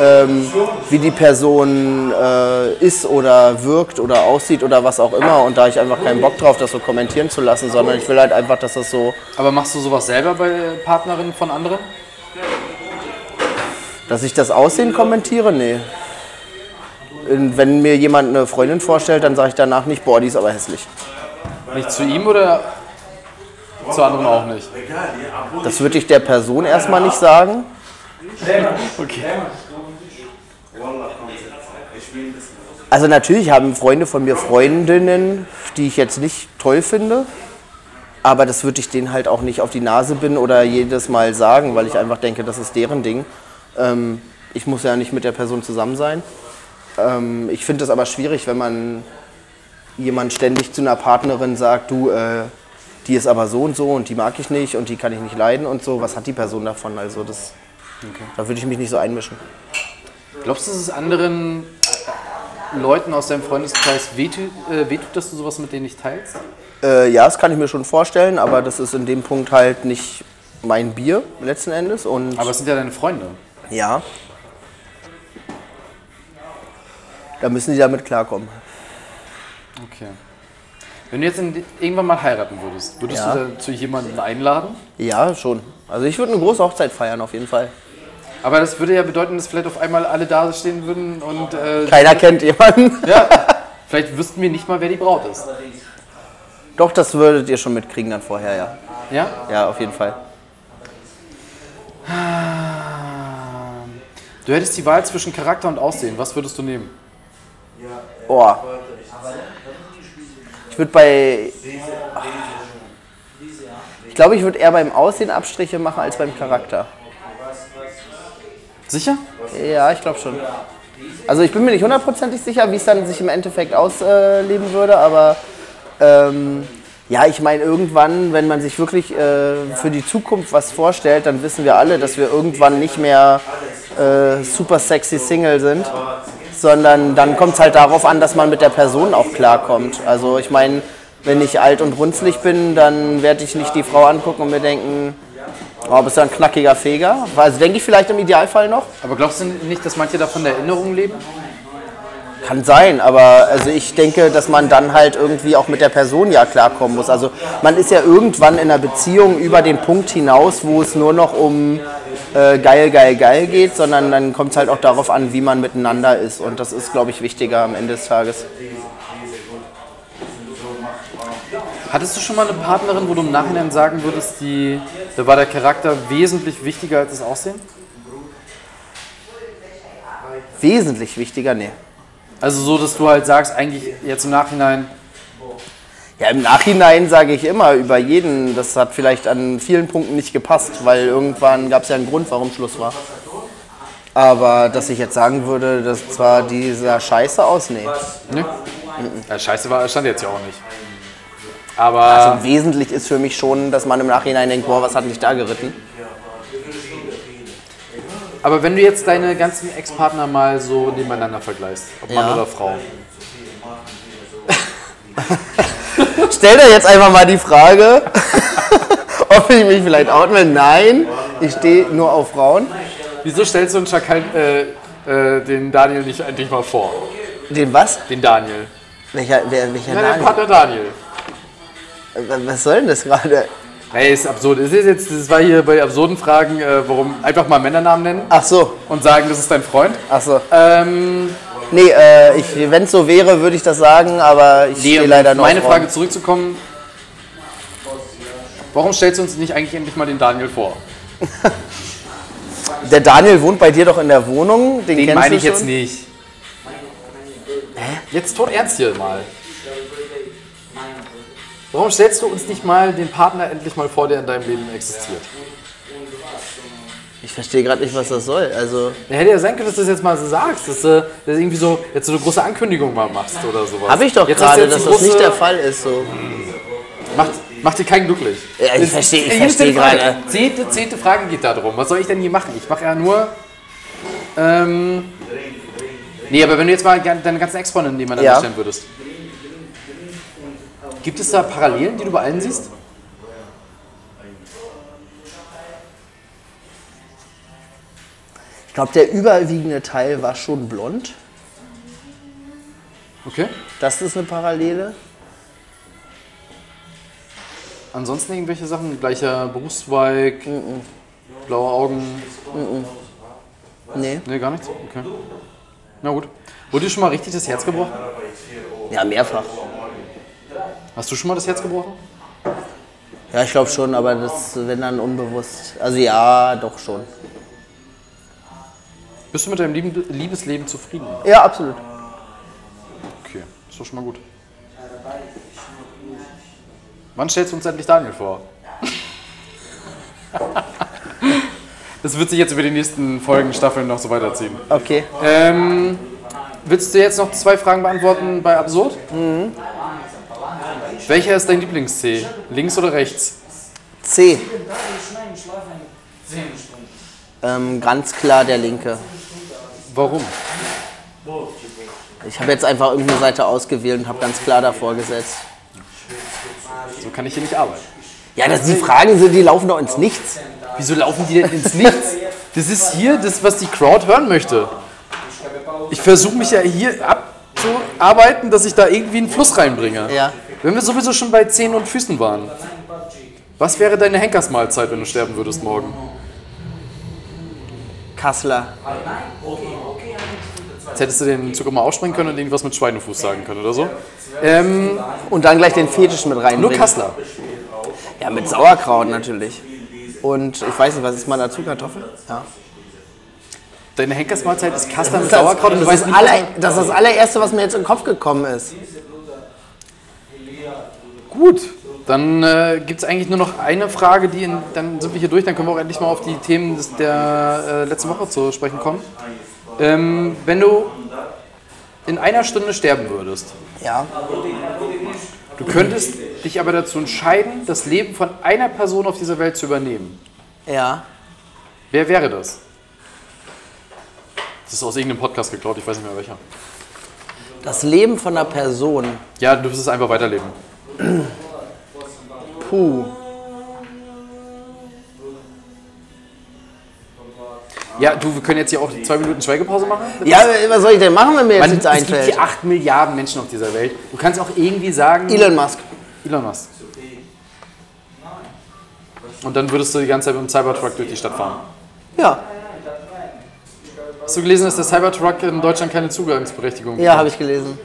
ähm, wie die Person äh, ist oder wirkt oder aussieht oder was auch immer. Und da hab ich einfach keinen Bock drauf, das so kommentieren zu lassen, sondern ich will halt einfach, dass das so, Aber machst du sowas selber bei Partnerinnen von anderen? dass ich das Aussehen kommentiere, nee. Wenn mir jemand eine Freundin vorstellt, dann sage ich danach nicht, boah, die ist aber hässlich. Nicht zu ihm oder zu anderen auch nicht? Das würde ich der Person erstmal nicht sagen. Okay. Also natürlich haben Freunde von mir Freundinnen, die ich jetzt nicht toll finde. Aber das würde ich denen halt auch nicht auf die Nase binden oder jedes Mal sagen, weil ich einfach denke, das ist deren Ding. Ähm, ich muss ja nicht mit der Person zusammen sein. Ähm, ich finde es aber schwierig, wenn man jemand ständig zu einer Partnerin sagt, du, äh, die ist aber so und so und die mag ich nicht und die kann ich nicht leiden und so. Was hat die Person davon? Also das, da würde ich mich nicht so einmischen. Glaubst du, dass es anderen Leuten aus deinem Freundeskreis wehtut, äh, wehtut, dass du sowas mit denen nicht teilst? Äh, ja, das kann ich mir schon vorstellen, aber das ist in dem Punkt halt nicht mein Bier letzten Endes. Und Aber es sind ja deine Freunde. ja, da müssen die damit klarkommen. Okay. Wenn du jetzt in, irgendwann mal heiraten würdest, würdest Ja. du dazu jemanden einladen? Ja, schon. Also ich würde eine große Hochzeit feiern auf jeden Fall. Aber das würde ja bedeuten, dass vielleicht auf einmal alle da stehen würden und äh, Keiner kennt jemanden. ja, vielleicht wüssten wir nicht mal, wer die Braut ist. Doch, das würdet ihr schon mitkriegen dann vorher, ja. Ja? Ja, auf jeden Fall. Du hättest die Wahl zwischen Charakter und Aussehen. Was würdest du nehmen? Oh. Ich würde bei. Ich glaube, ich würde eher beim Aussehen Abstriche machen als beim Charakter. Sicher? Ja, ich glaube schon. Also ich bin mir nicht hundertprozentig sicher, wie es dann sich im Endeffekt ausleben würde, aber ähm, ja, ich meine, irgendwann, wenn man sich wirklich äh, für die Zukunft was vorstellt, dann wissen wir alle, dass wir irgendwann nicht mehr äh, super sexy Single sind, sondern dann kommt es halt darauf an, dass man mit der Person auch klarkommt. Also ich meine, wenn ich alt und runzlig bin, dann werde ich nicht die Frau angucken und mir denken, oh, bist du ein knackiger Feger? Also denke ich vielleicht im Idealfall noch. Aber glaubst du nicht, dass manche davon der Erinnerung leben? Kann sein, aber also ich denke, dass man dann halt irgendwie auch mit der Person ja klarkommen muss. Also man ist ja irgendwann in einer Beziehung über den Punkt hinaus, wo es nur noch um äh, geil, geil, geil geht, sondern dann kommt es halt auch darauf an, wie man miteinander ist. Und das ist, glaube ich, wichtiger am Ende des Tages. Hattest du schon mal eine Partnerin, wo du im Nachhinein sagen würdest, die, da war der Charakter wesentlich wichtiger als das Aussehen? Wesentlich wichtiger, nee. Also so, dass du halt sagst, eigentlich jetzt im Nachhinein, Ja, im Nachhinein sage ich immer über jeden, das hat vielleicht an vielen Punkten nicht gepasst, weil irgendwann gab es ja einen Grund, warum Schluss war. Aber dass ich jetzt sagen würde, das zwar dieser Scheiße aus, nee. ne? Ja, scheiße war, stand jetzt ja auch nicht. Aber Also wesentlich ist für mich schon, dass man im Nachhinein denkt, boah, was hat mich da geritten? Aber wenn du jetzt deine ganzen Ex-Partner mal so nebeneinander vergleichst, ob Mann Ja. oder Frau, Stell dir jetzt einfach mal die Frage, ob ich mich vielleicht outen will. Nein, ich stehe nur auf Frauen. wieso stellst du uns Schakal, äh, äh, den Daniel nicht endlich mal vor? Den was? Den Daniel. Welcher, wer, welcher Ja, dein Name? Partner Daniel. Was soll denn das gerade? Ey, ist absurd. Es ist jetzt, das war hier bei absurden Fragen, äh, warum einfach mal Männernamen nennen Ach so, und sagen, das ist dein Freund. ach so. Ähm, Nee, äh, wenn es so wäre, würde ich das sagen, aber ich nee, stehe leider nur meine auf Frage zurückzukommen. Warum stellst du uns nicht eigentlich endlich mal den Daniel vor? Der Daniel wohnt bei dir doch in der Wohnung. Den, Den kennst meine du ich jetzt schon? nicht. Jetzt tot ernst hier mal. Warum stellst du uns nicht mal den Partner endlich mal vor, der in deinem Leben existiert? Ich verstehe gerade nicht, was das soll. Also, Ja, hätte ja sein können, dass du das jetzt mal so sagst, dass du das irgendwie so jetzt so eine große Ankündigung mal machst oder sowas. habe ich doch gerade, dass die das nicht der Fall ist. So. Macht, macht dir keinen glücklich. Ja, ich verstehe- ich verstehe die gerade. Zehnte, zehnte Frage geht da drum. Was soll ich denn hier machen? Ich mache ja nur. Ähm, nee, aber wenn du jetzt mal deine ganzen Ex-Freundinnen nebeneinander Ja. stellen würdest. Gibt es da Parallelen, die du bei allen siehst? Ich glaube, der überwiegende Teil war schon blond. Okay. Das ist eine Parallele. Ansonsten irgendwelche Sachen? Gleicher Berufszweig, blaue Augen? Nee. Nee, gar nichts? Okay. Na gut. Wurde dir schon mal richtig das Herz gebrochen? Ja, mehrfach. Hast du schon mal das Herz gebrochen? Ja, ich glaube schon, aber das, wenn dann unbewusst. Also ja, doch schon. Bist du mit deinem Liebesleben zufrieden? Ja, absolut. Okay, ist doch schon mal gut. Wann stellst du uns endlich Daniel vor? Das wird sich jetzt über die nächsten Folgen, Staffeln noch so weiterziehen. Okay. Ähm, willst du jetzt noch zwei Fragen beantworten bei Absurd? Mhm. Welcher ist dein Lieblings-C? Links oder rechts? C. Ähm, ganz klar der linke. Warum? Ich habe jetzt einfach irgendeine Seite ausgewählt und habe ganz klar davor gesetzt. So kann ich hier nicht arbeiten. Ja, das, die Fragen sind, die laufen doch ins Nichts. Wieso laufen die denn ins Nichts? Das ist hier das, was die Crowd hören möchte. Ich versuche mich ja hier abzuarbeiten, dass ich da irgendwie einen Fluss reinbringe. Ja. Wenn wir sowieso schon bei Zähnen und Füßen waren. Was wäre deine Henkersmahlzeit, wenn du sterben würdest morgen? Kassler. Jetzt hättest du den Zug immer aufspringen können und irgendwas mit Schweinefuß sagen können oder so. Ähm, Und dann gleich den Fetisch mit reinbringen. nur Kassler. Ja, mit Sauerkraut natürlich. Und ich weiß nicht, was ist man dazu? Kartoffel? Ja. Deine Henkersmahlzeit ist Kassler mit Das, Sauerkraut und du das, weißt aller, das ist das allererste, was mir jetzt in den Kopf gekommen ist. Gut, dann äh, gibt es eigentlich nur noch eine Frage, die in, dann sind wir hier durch, dann können wir auch endlich mal auf die Themen des, der äh, letzten Woche zu sprechen kommen. Ähm, wenn du in einer Stunde sterben würdest, Ja. du könntest dich aber dazu entscheiden, das Leben von einer Person auf dieser Welt zu übernehmen. Ja. Wer wäre das? Das ist aus irgendeinem Podcast geklaut, ich weiß nicht mehr welcher. Das Leben von einer Person. Ja, du wirst es einfach weiterleben. Puh. Ja, du, wir können jetzt hier auch zwei Minuten Schweigepause machen. Ja, was soll ich denn machen, wenn mir jetzt Man, nichts es gibt einfällt? hier 8 Milliarden Menschen auf dieser Welt. Du kannst auch irgendwie sagen. Elon Musk. Elon Musk. Und dann würdest du die ganze Zeit mit dem Cybertruck durch die Stadt fahren. Ja. Hast du gelesen, dass der Cybertruck in Deutschland keine Zugangsberechtigung Ja, habe ich gelesen.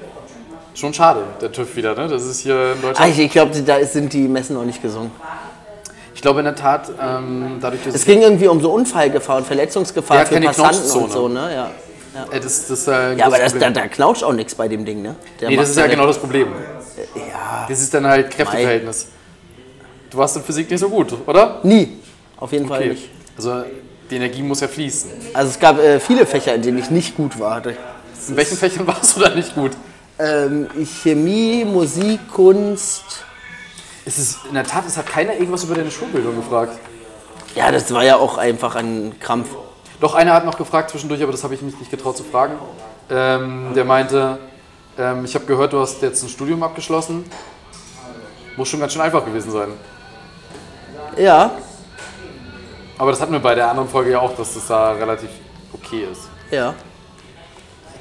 Schon schade, der TÜV wieder, ne? Das ist hier in Deutschland. ich ich glaube, da sind die Messen noch nicht gesungen. Ich glaube in der Tat, ähm, dadurch, dass Es ging irgendwie um so Unfallgefahr und Verletzungsgefahr Ja, für keine Passanten und so, ne? Ja. äh, das, das äh, Ja, aber das, da, da knautscht auch nichts bei dem Ding, ne? Der Nee, das ist ja genau das Problem. Ja. Das ist dann halt Kräfteverhältnis. Du warst in Physik nicht so gut, oder? Nie. Auf jeden Fall Okay. nicht. Also die Energie muss ja fließen. Also es gab äh, viele Fächer, in denen ich nicht gut war. In welchen Fächern warst du da nicht gut? Ähm, Chemie, Musik, Kunst. Es ist, in der Tat, es hat keiner irgendwas über deine Schulbildung gefragt. Ja, das war ja auch einfach ein Krampf. Doch, einer hat noch gefragt zwischendurch, aber das habe ich mich nicht getraut zu fragen. Ähm, der meinte, ähm, ich habe gehört, du hast jetzt ein Studium abgeschlossen. Muss schon ganz schön einfach gewesen sein. Ja, Aber das hatten wir bei der anderen Folge ja auch, dass das da relativ okay ist. ja.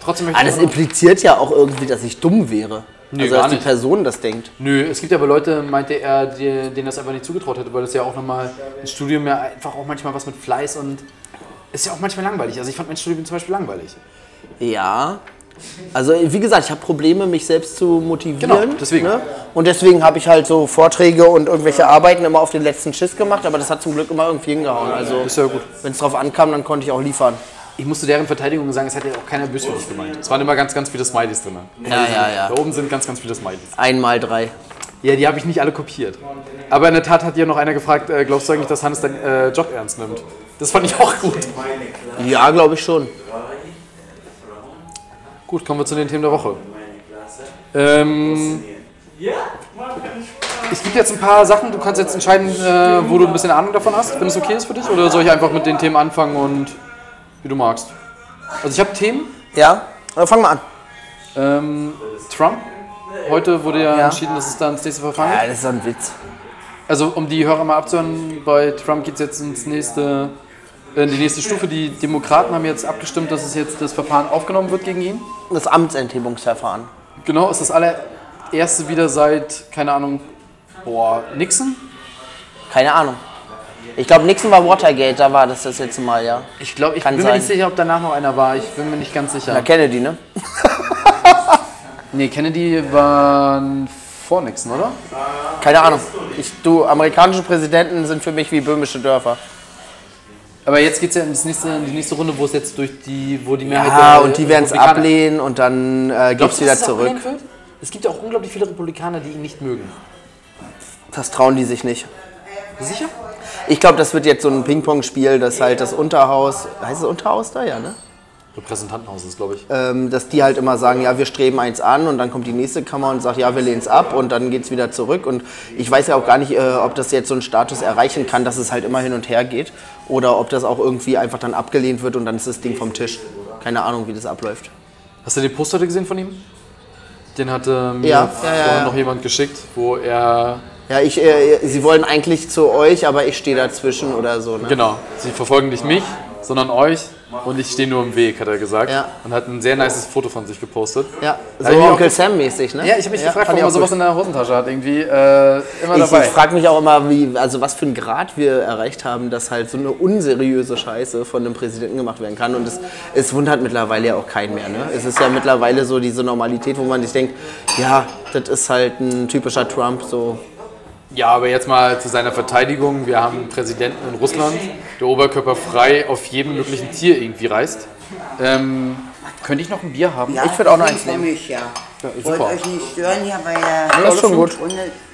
Trotzdem möchte Aber ich das auch noch- impliziert ja auch irgendwie, dass ich dumm wäre. Nee, also, dass die nicht. Person das denkt. Nö, es gibt aber Leute, meinte er, die, denen das einfach nicht zugetraut hätte, weil das ja auch nochmal ein Studium ja einfach auch manchmal was mit Fleiß und ist ja auch manchmal langweilig. Also ich fand mein Studium zum Beispiel langweilig. Ja. Also, wie gesagt, ich habe Probleme, mich selbst zu motivieren. Genau, deswegen. Ne? Und deswegen habe ich halt so Vorträge und irgendwelche Arbeiten immer auf den letzten Schiss gemacht, aber das hat zum Glück immer irgendwie hingehauen. Also, Ist ja gut. wenn es drauf ankam, dann konnte ich auch liefern. Ich musste deren Verteidigung sagen, es hat ja auch keiner böswillig gemeint. Es waren immer ganz, ganz viele Smileys drin. Ja, ja, ja. Da oben sind ganz, ganz viele Smileys. Einmal drei. Ja, die habe ich nicht alle kopiert. Aber in der Tat hat hier noch einer gefragt, äh, glaubst du eigentlich, dass Hannes deinen äh, Job ernst nimmt? Das fand ich auch gut. Ja, glaube ich schon. Gut, kommen wir zu den Themen der Woche. Ähm, es gibt jetzt ein paar Sachen, du kannst jetzt entscheiden, äh, wo du ein bisschen Ahnung davon hast, wenn es okay ist für dich. Oder soll ich einfach mit den Themen anfangen und wie du magst? Also ich habe Themen. Ja? Aber fang mal an. Ähm, Trump. Heute wurde ja, Ja. entschieden, dass es da ins nächste Verfahren Ja, geht. das ist doch ein Witz. Also um die Hörer mal abzuhören, bei Trump geht es jetzt ins nächste, die nächste Stufe. Die Demokraten haben jetzt abgestimmt, dass es jetzt das Verfahren aufgenommen wird gegen ihn. Das Amtsenthebungsverfahren. Genau, ist das allererste wieder seit, keine Ahnung, boah, Nixon? Keine Ahnung. Ich glaube, Nixon war Watergate, da war das das letzte Mal, ja. Ich glaube, ich Kann bin mir sein. nicht sicher, ob danach noch einer war. Ich bin mir nicht ganz sicher. Na, Kennedy, ne? Nee, Kennedy war vor Nixon, oder? Keine Ahnung. Ich, du, amerikanische Präsidenten sind für mich wie böhmische Dörfer. Aber jetzt geht es ja in, nächste, in die nächste Runde, wo es jetzt durch die, wo die Mehrheit Ja, der und die werden es ablehnen und dann äh, Glaubst es wieder dass zurück. Es gibt ja auch unglaublich viele Republikaner, die ihn nicht mögen. Das trauen die sich nicht. Sicher? Ich glaube, das wird jetzt so ein Ping-Pong-Spiel, dass halt das Unterhaus, heißt es Unterhaus da, ja, ne? Repräsentantenhaus ist, glaube ich. Ähm, dass die halt immer sagen, ja, wir streben eins an und dann kommt die nächste Kammer und sagt, ja, wir lehnen es ab und dann geht es wieder zurück. Und ich weiß ja auch gar nicht, äh, ob das jetzt so einen Status erreichen kann, dass es halt immer hin und her geht oder ob das auch irgendwie einfach dann abgelehnt wird und dann ist das Ding vom Tisch. Keine Ahnung, wie das abläuft. Hast du den Post heute gesehen von ihm? Den hatte mir Ja, ja, vorhin ja, ja. noch jemand geschickt, wo er. Ja, ich, äh, sie wollen eigentlich zu euch, aber ich stehe dazwischen oder so. Ne? Genau, sie verfolgen nicht mich, sondern euch und ich stehe nur im Weg, hat er gesagt. Ja. Und hat ein sehr nices Foto von sich gepostet. Ja, so Onkel Sam-mäßig, ne? Ja, ich habe mich gefragt, fand warum er sowas in der Hosentasche hat. Irgendwie äh, immer Ich, dabei. ich frage mich auch immer, wie, also was für einen Grad wir erreicht haben, dass halt so eine unseriöse Scheiße von einem Präsidenten gemacht werden kann. Und es, es wundert mittlerweile ja auch keinen mehr. Ne? Es ist ja mittlerweile so diese Normalität, wo man sich denkt, ja, das ist halt ein typischer Trump. So. Ja, aber jetzt mal zu seiner Verteidigung. Wir haben einen Präsidenten in Russland, der oberkörperfrei auf jedem möglichen Tier irgendwie reist. Ähm, könnte ich noch ein Bier haben? Ja, Ich würd auch noch eins nehmen. mich, ja. super. Wollt euch nicht stören hier bei der Das ist schon gut.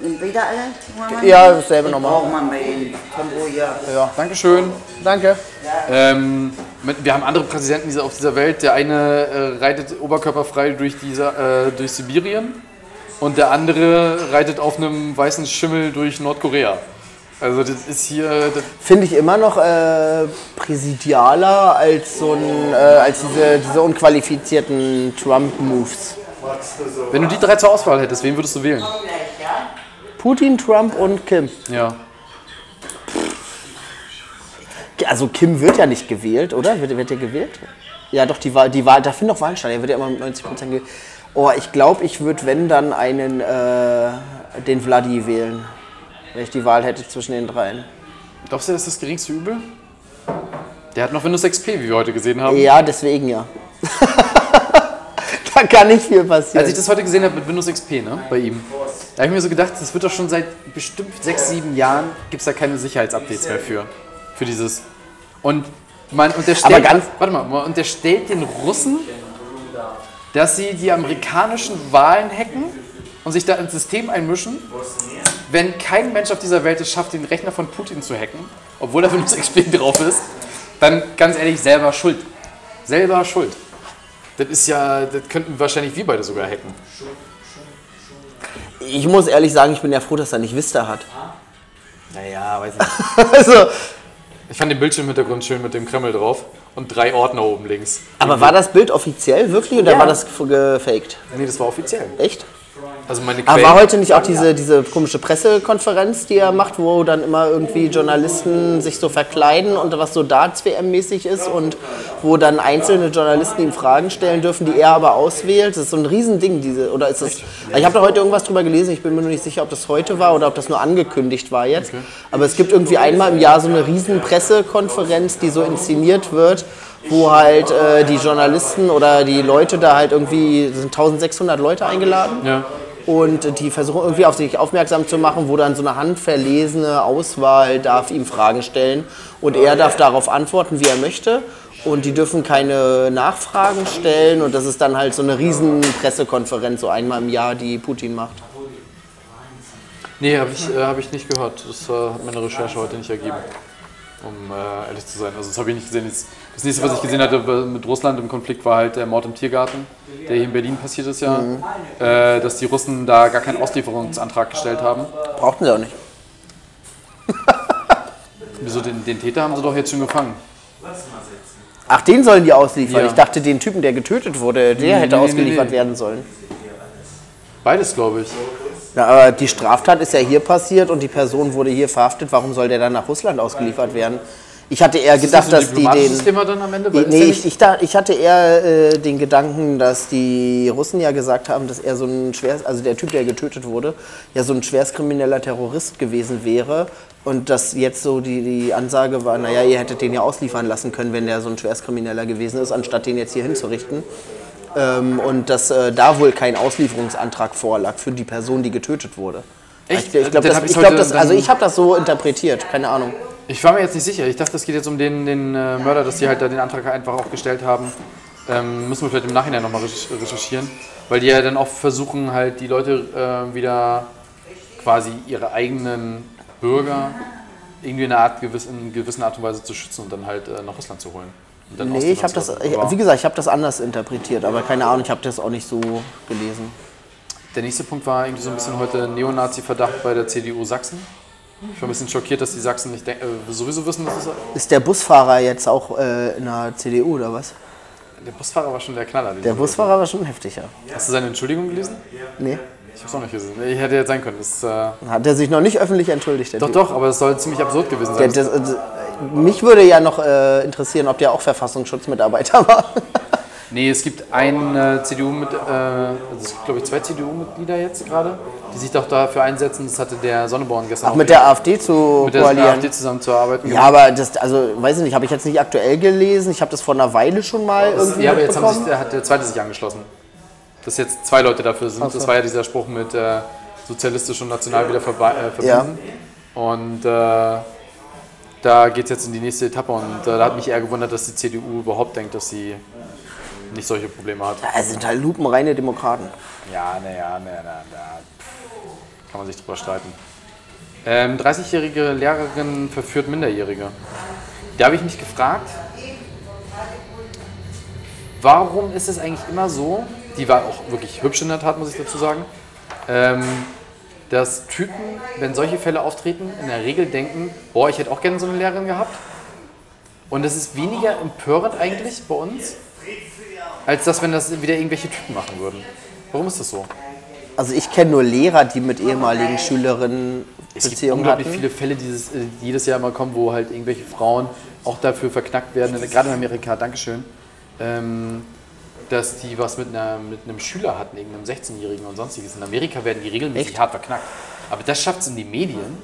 Sind wieder alle? Ja, dasselbe Das nochmal. braucht man bei den Tempo hier. Dankeschön. Danke. Ähm, mit- wir haben andere Präsidenten auf dieser Welt. Der eine äh, reitet oberkörperfrei durch, dieser, äh, durch Sibirien und der andere reitet auf einem weißen Schimmel durch Nordkorea. Also das ist hier, Finde ich immer noch äh, präsidialer als so ein, äh, als diese, diese unqualifizierten Trump-Moves. wenn du die drei zur Auswahl hättest, wen würdest du wählen? Putin, Trump und Kim. Ja. Also Kim wird ja nicht gewählt, oder? Wird, wird er gewählt? Ja, doch, die Wahl, die Wahl, da findet doch Wahlen statt. Er wird ja immer mit 90 Prozent gewählt. Oh, ich glaube, ich würde, wenn dann einen, äh, den Vladi wählen. Wenn ich die Wahl hätte zwischen den dreien. Glaubst du, das ist das geringste Übel? Der hat noch Windows XP, wie wir heute gesehen haben. Ja, deswegen ja. da kann nicht viel passieren. Als ich das heute gesehen habe mit Windows XP, ne, bei ihm, da habe ich mir so gedacht, das wird doch schon seit bestimmt sechs, sieben Jahren, gibt es da keine Sicherheitsupdates mehr für, für dieses. Und man unterstellt, Aber ganz- warte mal, man unterstellt den Russen, dass sie die amerikanischen Wahlen hacken und sich da ins System einmischen, wenn kein Mensch auf dieser Welt es schafft, den Rechner von Putin zu hacken, obwohl da Windows XP drauf ist, dann ganz ehrlich selber schuld. Selber schuld. Das ist ja, das könnten wahrscheinlich wir beide sogar hacken. ich muss ehrlich sagen, ich bin ja froh, dass er nicht Vista hat. Naja, weiß nicht. also, Ich fand den Bildschirmhintergrund schön mit dem Kreml drauf und drei Ordner oben links. aber war das Bild offiziell wirklich oder Ja. war das gefaked? Nee, das war offiziell. Echt? Also meine Aber Quellen. war heute nicht auch diese, diese komische Pressekonferenz, die er macht, wo dann immer irgendwie Journalisten sich so verkleiden und was so Darts-WM-mäßig ist und wo dann einzelne Journalisten ihm Fragen stellen dürfen, die er aber auswählt? Das ist so ein Riesending, diese, oder ist das... Ich habe da heute irgendwas drüber gelesen, ich bin mir nur nicht sicher, ob das heute war oder ob das nur angekündigt war jetzt. Aber es gibt irgendwie einmal im Jahr so eine riesen Pressekonferenz, die so inszeniert wird, wo halt äh, die Journalisten oder die Leute da halt irgendwie, es sind 1600 Leute eingeladen Ja. Und die versuchen irgendwie auf sich aufmerksam zu machen, wo dann so eine handverlesene Auswahl darf ihm Fragen stellen und er darf darauf antworten, wie er möchte. Und die dürfen keine Nachfragen stellen und das ist dann halt so eine riesen Pressekonferenz, so einmal im Jahr, die Putin macht. Nee, habe ich, äh, hab ich nicht gehört. Das äh, hat meine Recherche heute nicht ergeben. Um äh, ehrlich zu sein. Also das habe ich nicht gesehen. Das, das nächste, was ich gesehen hatte mit Russland im Konflikt, war halt der Mord im Tiergarten, der hier in Berlin passiert ist ja. Äh, dass die Russen da gar keinen Auslieferungsantrag gestellt haben. Brauchten sie auch nicht. Wieso den, den Täter haben sie doch jetzt schon gefangen. Ach, den sollen die ausliefern. Ja. Ich dachte, den Typen, der getötet wurde, der hätte nee, nee, ausgeliefert nee. werden sollen. Beides, glaube ich. Ja, aber die Straftat ist ja hier passiert und die Person wurde hier verhaftet. Warum soll der dann nach Russland ausgeliefert werden? Ich hatte eher gedacht, ist das dass die den. Thema dann am Ende? Weil Nee, ich, ich, da, ich hatte eher äh, den Gedanken, dass die Russen ja gesagt haben, dass er so ein schwer, also der Typ, der getötet wurde, ja so ein schwerstkrimineller Terrorist gewesen wäre. Und dass jetzt so die, die Ansage war, naja, ihr hättet den ja ausliefern lassen können, wenn der so ein schwerstkrimineller gewesen ist, anstatt den jetzt hier hinzurichten. Ähm, und dass äh, da wohl kein Auslieferungsantrag vorlag für die Person, die getötet wurde. Echt? Ich, ich glaube, das, ich glaub, das, also ich habe das so interpretiert, keine Ahnung. Ich war mir jetzt nicht sicher. Ich dachte, es geht jetzt um den, den äh, Mörder, dass die halt da den Antrag einfach auch gestellt haben. Ähm, müssen wir vielleicht im Nachhinein nochmal recherchieren. Weil die ja dann auch versuchen, halt die Leute äh, wieder quasi ihre eigenen Bürger irgendwie in einer Art, gewiss, in gewisser Art und Weise zu schützen und dann halt äh, nach Russland zu holen. Und dann Nee, ich habe das, ich, wie gesagt, ich habe das anders interpretiert, aber keine Ahnung, ich habe das auch nicht so gelesen. Der nächste Punkt war irgendwie so ein bisschen heute Neonazi-Verdacht bei der CDU Sachsen. Ich war ein bisschen schockiert, dass die Sachsen nicht äh, sowieso wissen, dass es Ist der Busfahrer jetzt auch äh, in der CDU oder was? Der Busfahrer war schon der Knaller. Der Busfahrer war schon heftig, ja. Hast du seine Entschuldigung gelesen? Nee. Ich hab's auch nicht gesehen. Ich hätte jetzt sein können. Das, äh, Hat er sich noch nicht öffentlich entschuldigt, der doch, Typ? doch, aber es soll ziemlich absurd gewesen Der, sein. das, äh, mich würde ja noch äh, interessieren, ob der auch Verfassungsschutzmitarbeiter war. Nee, es gibt einen äh, CDU mit, äh, also glaube ich zwei CDU-Mitglieder jetzt gerade, die sich doch dafür einsetzen. Das hatte der Sonneborn gestern Auch mit der AfD zu mit der koalieren. AfD zusammenzuarbeiten. Ja, aber das, also, weiß ich nicht, habe ich jetzt nicht aktuell gelesen. Ich habe das vor einer Weile schon mal irgendwie ja aber jetzt sich, hat der zweite sich angeschlossen. Dass jetzt zwei Leute dafür sind. Das war ja dieser Spruch mit, äh, sozialistisch und national wieder verba- äh, verbinden. Und äh, da geht es jetzt in die nächste Etappe und äh, da hat mich eher gewundert, dass die CDU überhaupt denkt, dass sie nicht solche Probleme hat. Es sind halt lupenreine Demokraten. Ja, naja, naja, naja, kann man sich drüber streiten. Ähm, 30-jährige Lehrerin verführt Minderjährige. Da habe ich mich gefragt, warum ist es eigentlich immer so, die war auch wirklich hübsch in der Tat, muss ich dazu sagen, ähm, dass Typen, wenn solche Fälle auftreten, in der Regel denken, boah, ich hätte auch gerne so eine Lehrerin gehabt. Und das ist weniger empörend eigentlich bei uns, als dass, wenn das wieder irgendwelche Typen machen würden. Warum ist das so? Also ich kenne nur Lehrer, die mit ehemaligen Schülerinnen Es gibt unglaublich hatten. viele Fälle, die dieses, jedes Jahr mal kommen, wo halt irgendwelche Frauen auch dafür verknackt werden, gerade in Amerika, Dankeschön, ähm, dass die was mit, einer, mit einem Schüler hatten, irgendeinem 16-Jährigen und sonstiges. In Amerika werden die regelmäßig Echt? hart verknackt. Aber das schafft es in die Medien.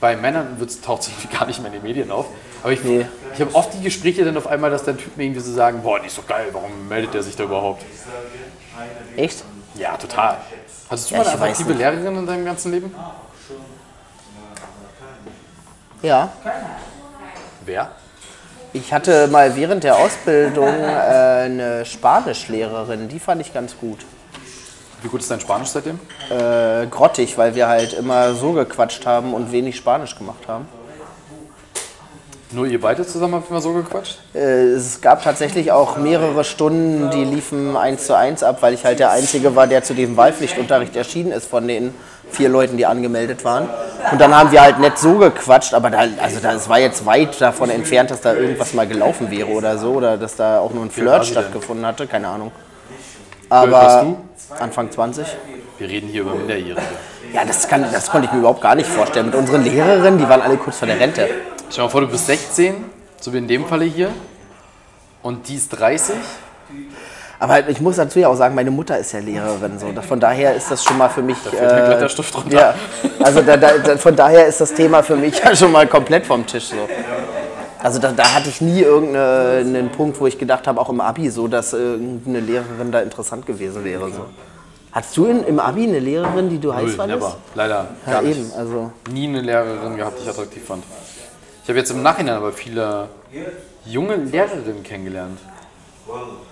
Bei Männern taucht es irgendwie gar nicht mehr in den Medien auf. Aber ich, Nee. ich habe oft die Gespräche dann auf einmal, dass dann Typen irgendwie so sagen, boah, die ist doch geil, warum meldet der sich da überhaupt? Echt? Ja, total. Hattest du Ja, mal eine attraktive nicht. Lehrerin in deinem ganzen Leben? Ja. Wer? Ich hatte mal während der Ausbildung äh, eine Spanischlehrerin, die fand ich ganz gut. Wie gut ist dein Spanisch seitdem? Äh, grottig, weil wir halt immer so gequatscht haben und wenig Spanisch gemacht haben. Nur ihr beide zusammen habt immer so gequatscht? Äh, es gab tatsächlich auch mehrere Stunden, die liefen eins zu eins ab, weil ich halt der Einzige war, der zu diesem Wahlpflichtunterricht erschienen ist von den vier Leuten, die angemeldet waren. Und dann haben wir halt nicht so gequatscht, aber da, also das war jetzt weit davon entfernt, dass da irgendwas mal gelaufen wäre oder so, oder dass da auch nur ein Flirt stattgefunden hatte, keine Ahnung. Aber Anfang 20. Wir reden hier über Minderjährige. Ja, das, kann, das konnte ich mir überhaupt gar nicht vorstellen. Mit unseren Lehrerinnen, die waren alle kurz vor der Rente. Stell dir mal vor, du bist 16, so wie in dem Falle hier, und die ist 30. Aber ich muss dazu ja auch sagen, meine Mutter ist ja Lehrerin. So. Von daher ist das schon mal für mich. Da fällt ein Blätterstift runter. Ja, also da, da, von daher ist das Thema für mich ja schon mal komplett vom Tisch. So. Also da, da hatte ich nie irgendeinen Punkt, wo ich gedacht habe, auch im Abi so, dass irgendeine Lehrerin da interessant gewesen wäre. So. Hattest du in, im Abi eine Lehrerin, die du heiß fandest? never. Leider. Ja, eben. Also, Nie eine Lehrerin gehabt, die ich attraktiv fand. Ich habe jetzt im Nachhinein aber viele junge Lehrerinnen kennengelernt.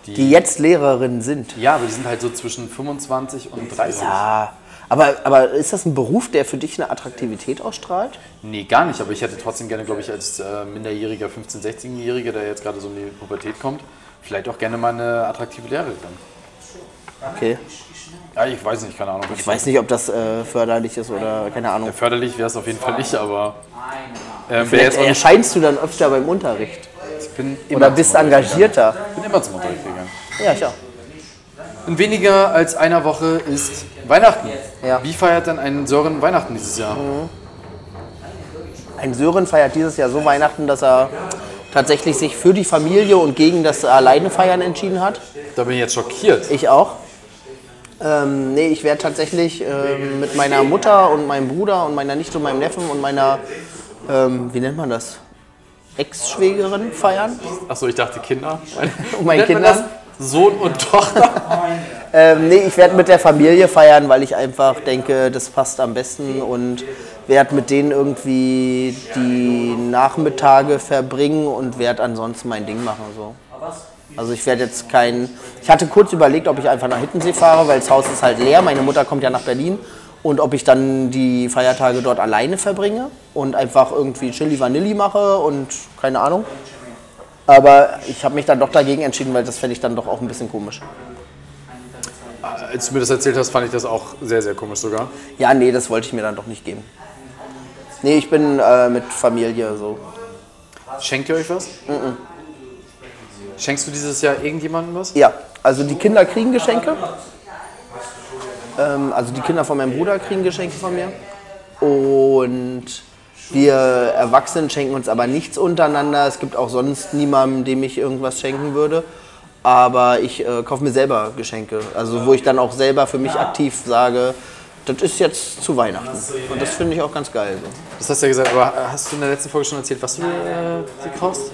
die jetzt Lehrerinnen sind. Ja, aber die sind halt so zwischen 25 und 30. Ja. Aber, aber ist das ein Beruf, der für dich eine Attraktivität ausstrahlt? Nee, gar nicht. Aber ich hätte trotzdem gerne, glaube ich, als äh, minderjähriger, 15-, 16-Jähriger, der jetzt gerade so in die Pubertät kommt, vielleicht auch gerne mal eine attraktive Lehrerin. Okay. Ja, ich weiß nicht, keine Ahnung. Ich weiß nicht, ob das äh, förderlich ist oder keine Ahnung. Förderlich wäre es auf jeden Fall nicht, aber. Ähm, Vielleicht erscheinst du dann öfter beim Unterricht. ich bin immer Oder bist engagierter. Ich bin immer zum Unterricht gegangen. Ja, ich auch. In weniger als einer Woche ist Weihnachten. Ja. Wie feiert denn ein Sören Weihnachten dieses Jahr? Ein Sören feiert dieses Jahr so Weihnachten, dass er tatsächlich sich für die Familie und gegen das alleine feiern entschieden hat. Da bin ich jetzt schockiert. Ich auch. Ähm, nee, ich werde tatsächlich ähm, mit meiner Mutter und meinem Bruder und meiner Nichte und meinem Neffen und meiner, ähm, wie nennt man das? Ex-Schwägerin feiern. Achso, ich dachte Kinder. Und meinen Kindern? Sohn und Tochter. Ähm, nee, ich werde mit der Familie feiern, weil ich einfach denke, das passt am besten und werde mit denen irgendwie die Nachmittage verbringen und werde ansonsten mein Ding machen. So. Also ich werde jetzt kein. Ich hatte kurz überlegt, ob ich einfach nach Hittensee fahre, weil das Haus ist halt leer. Meine Mutter kommt ja nach Berlin. Und ob ich dann die Feiertage dort alleine verbringe und einfach irgendwie Chili Vanilli mache und keine Ahnung. Aber ich habe mich dann doch dagegen entschieden, weil das fände ich dann doch auch ein bisschen komisch. Als du mir das erzählt hast, fand ich das auch sehr, sehr komisch sogar. Ja, nee, das wollte ich mir dann doch nicht geben. Nee, ich bin äh, mit Familie so. Schenkt ihr euch was? Schenkst du dieses Jahr irgendjemandem was? Ja, also die Kinder kriegen Geschenke. Ähm, also die Kinder von meinem Bruder kriegen Geschenke von mir. Und wir Erwachsenen schenken uns aber nichts untereinander. Es gibt auch sonst niemanden, dem ich irgendwas schenken würde. Aber ich äh, kaufe mir selber Geschenke. Also wo ich dann auch selber für mich aktiv sage, das ist jetzt zu Weihnachten. Und das finde ich auch ganz geil. So. Das hast du ja gesagt, aber hast du in der letzten Folge schon erzählt, was du äh, dir kaufst?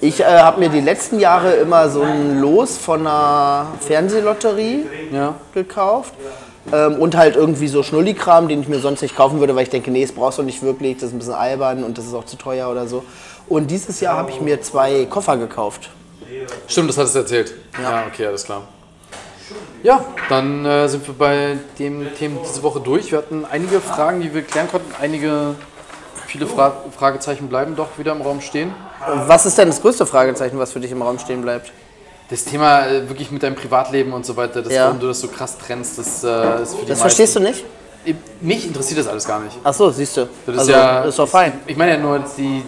Ich äh, habe mir die letzten Jahre immer so ein Los von einer Fernsehlotterie Ja. gekauft. Ähm, und halt irgendwie so Schnullikram, den ich mir sonst nicht kaufen würde, weil ich denke, nee, das brauchst du nicht wirklich, das ist ein bisschen albern und das ist auch zu teuer oder so. Und dieses Jahr habe ich mir zwei Koffer gekauft. Stimmt, das hattest du erzählt. Ja, okay, alles klar. Ja, dann äh, sind wir bei dem Thema diese Woche durch. Wir hatten einige Fragen, die wir klären konnten. Einige, viele Fra Fragezeichen bleiben doch wieder im Raum stehen. Was ist denn das größte Fragezeichen, was für dich im Raum stehen bleibt? Das Thema äh, wirklich mit deinem Privatleben und so weiter, das, Ja. warum du das so krass trennst, das äh, ist für die Das verstehst du nicht? du? Mich interessiert das alles gar nicht. Ach so, siehst du. Das ist also, ja, ist doch fein. Ich meine ja nur die, die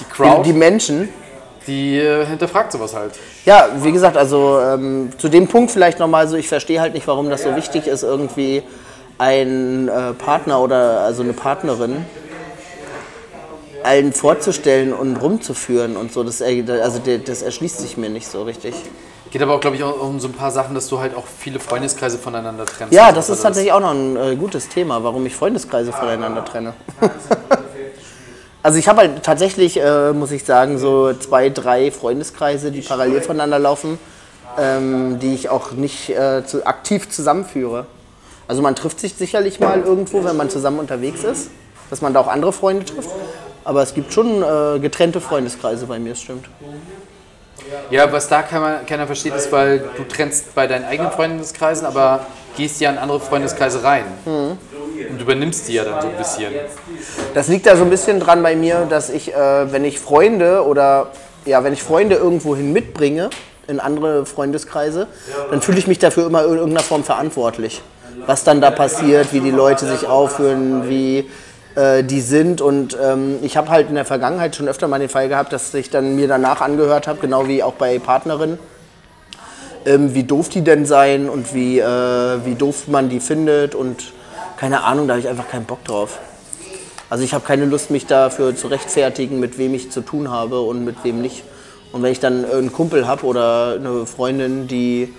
Die, Crowd, die Menschen, die äh, hinterfragt sowas halt. Ja, wie gesagt, also ähm, zu dem Punkt vielleicht nochmal so, ich verstehe halt nicht, warum das so wichtig ist, irgendwie äh, Partner oder also eine Partnerin allen vorzustellen und rumzuführen und so. Das, also das erschließt sich mir nicht so richtig. Geht aber auch, glaube ich, auch um so ein paar Sachen, dass du halt auch viele Freundeskreise voneinander trennst. Ja, und das ist tatsächlich auch noch ein äh, gutes Thema, warum ich Freundeskreise voneinander trenne. also ich habe halt tatsächlich, äh, muss ich sagen, so zwei, drei Freundeskreise, die parallel voneinander laufen, ähm, die ich auch nicht äh, zu, aktiv zusammenführe. Also man trifft sich sicherlich mal irgendwo, wenn man zusammen unterwegs ist, dass man da auch andere Freunde trifft. Aber es gibt schon äh, getrennte Freundeskreise bei mir, das stimmt. Ja, was da keiner, keiner versteht, ist, weil du trennst bei deinen eigenen Freundeskreisen, aber gehst ja in andere Freundeskreise rein. Mhm. Und übernimmst die ja dann so ein bisschen. Das liegt da so ein bisschen dran bei mir, dass ich, äh, wenn ich Freunde oder ja, wenn ich Freunde irgendwohin mitbringe in andere Freundeskreise, dann fühle ich mich dafür immer in irgendeiner Form verantwortlich. Was dann da passiert, wie die Leute sich aufführen, wie äh, die sind. Und ähm, ich habe halt in der Vergangenheit schon öfter mal den Fall gehabt, dass ich dann mir danach angehört habe, genau wie auch bei Partnerinnen, ähm, wie doof die denn seien und wie, äh, wie doof man die findet und keine Ahnung, da habe ich einfach keinen Bock drauf. Also ich habe keine Lust, mich dafür zu rechtfertigen, mit wem ich zu tun habe und mit wem nicht. Und wenn ich dann einen Kumpel habe oder eine Freundin, die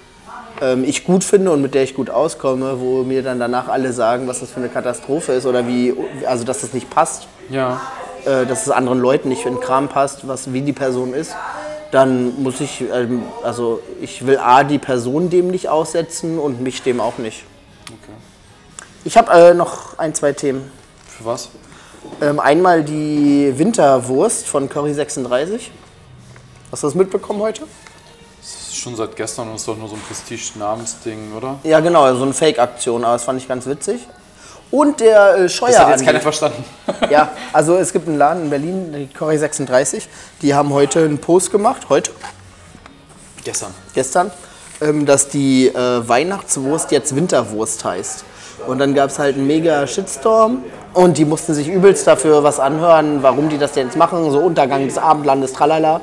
ähm, ich gut finde und mit der ich gut auskomme, wo mir dann danach alle sagen, was das für eine Katastrophe ist oder wie, also dass das nicht passt, Ja. äh, dass es anderen Leuten nicht in den Kram passt, was, wie die Person ist, dann muss ich, ähm, also ich will A, die Person dem nicht aussetzen und mich dem auch nicht. Ich habe äh, noch ein, zwei Themen. Für was? Ähm, einmal die Winterwurst von Curry 36. Hast du das mitbekommen heute? Das ist schon seit gestern und ist doch nur so ein Prestige-Namensding, oder? Ja, genau, so eine Fake-Aktion, aber das fand ich ganz witzig. Und der äh, Scheuer. Das hat jetzt keiner verstanden. Ja, also es gibt einen Laden in Berlin, die Curry 36. Die haben heute einen Post gemacht, heute, Gestern. gestern, ähm, dass die äh, Weihnachtswurst jetzt Winterwurst heißt. Und dann gab es halt einen mega Shitstorm und die mussten sich übelst dafür was anhören, warum die das denn jetzt machen, so Untergang des Abendlandes, tralala.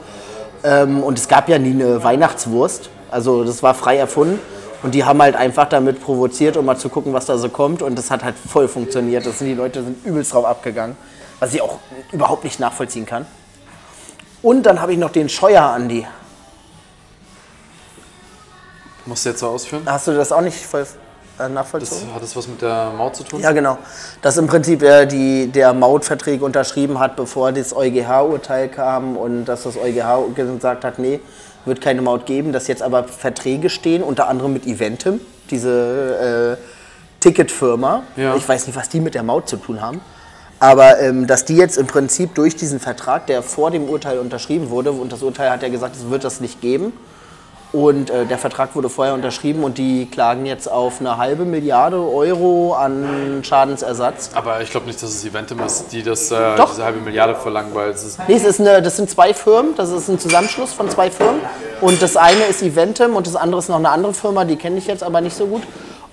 Ähm, und es gab ja nie eine Weihnachtswurst, also das war frei erfunden. Und die haben halt einfach damit provoziert, um mal zu gucken, was da so kommt. Und das hat halt voll funktioniert. Das sind, die Leute sind übelst drauf abgegangen, was ich auch überhaupt nicht nachvollziehen kann. Und dann habe ich noch den Scheuer Andi. Musst du jetzt so ausführen? Hast du das auch nicht voll äh, Das, nachvollzogen? hat das was mit der Maut zu tun? Ja, genau. Dass im Prinzip er die, der Mautverträge unterschrieben hat, bevor das EuGH-Urteil kam und dass das EuGH gesagt hat, nee, wird keine Maut geben, dass jetzt aber Verträge stehen, unter anderem mit Eventim, diese äh, Ticketfirma. Ja. Ich weiß nicht, was die mit der Maut zu tun haben. Aber ähm, dass die jetzt im Prinzip durch diesen Vertrag, der vor dem Urteil unterschrieben wurde, und das Urteil hat ja gesagt, es wird das nicht geben, und äh, der Vertrag wurde vorher unterschrieben und die klagen jetzt auf eine halbe Milliarde Euro an Schadensersatz. Aber ich glaube nicht, dass es Eventim ist, die das, äh, diese halbe Milliarde verlangen, weil es ist. Nee, es ist eine, das sind zwei Firmen, das ist ein Zusammenschluss von zwei Firmen. Und das eine ist Eventim und das andere ist noch eine andere Firma, die kenne ich jetzt aber nicht so gut.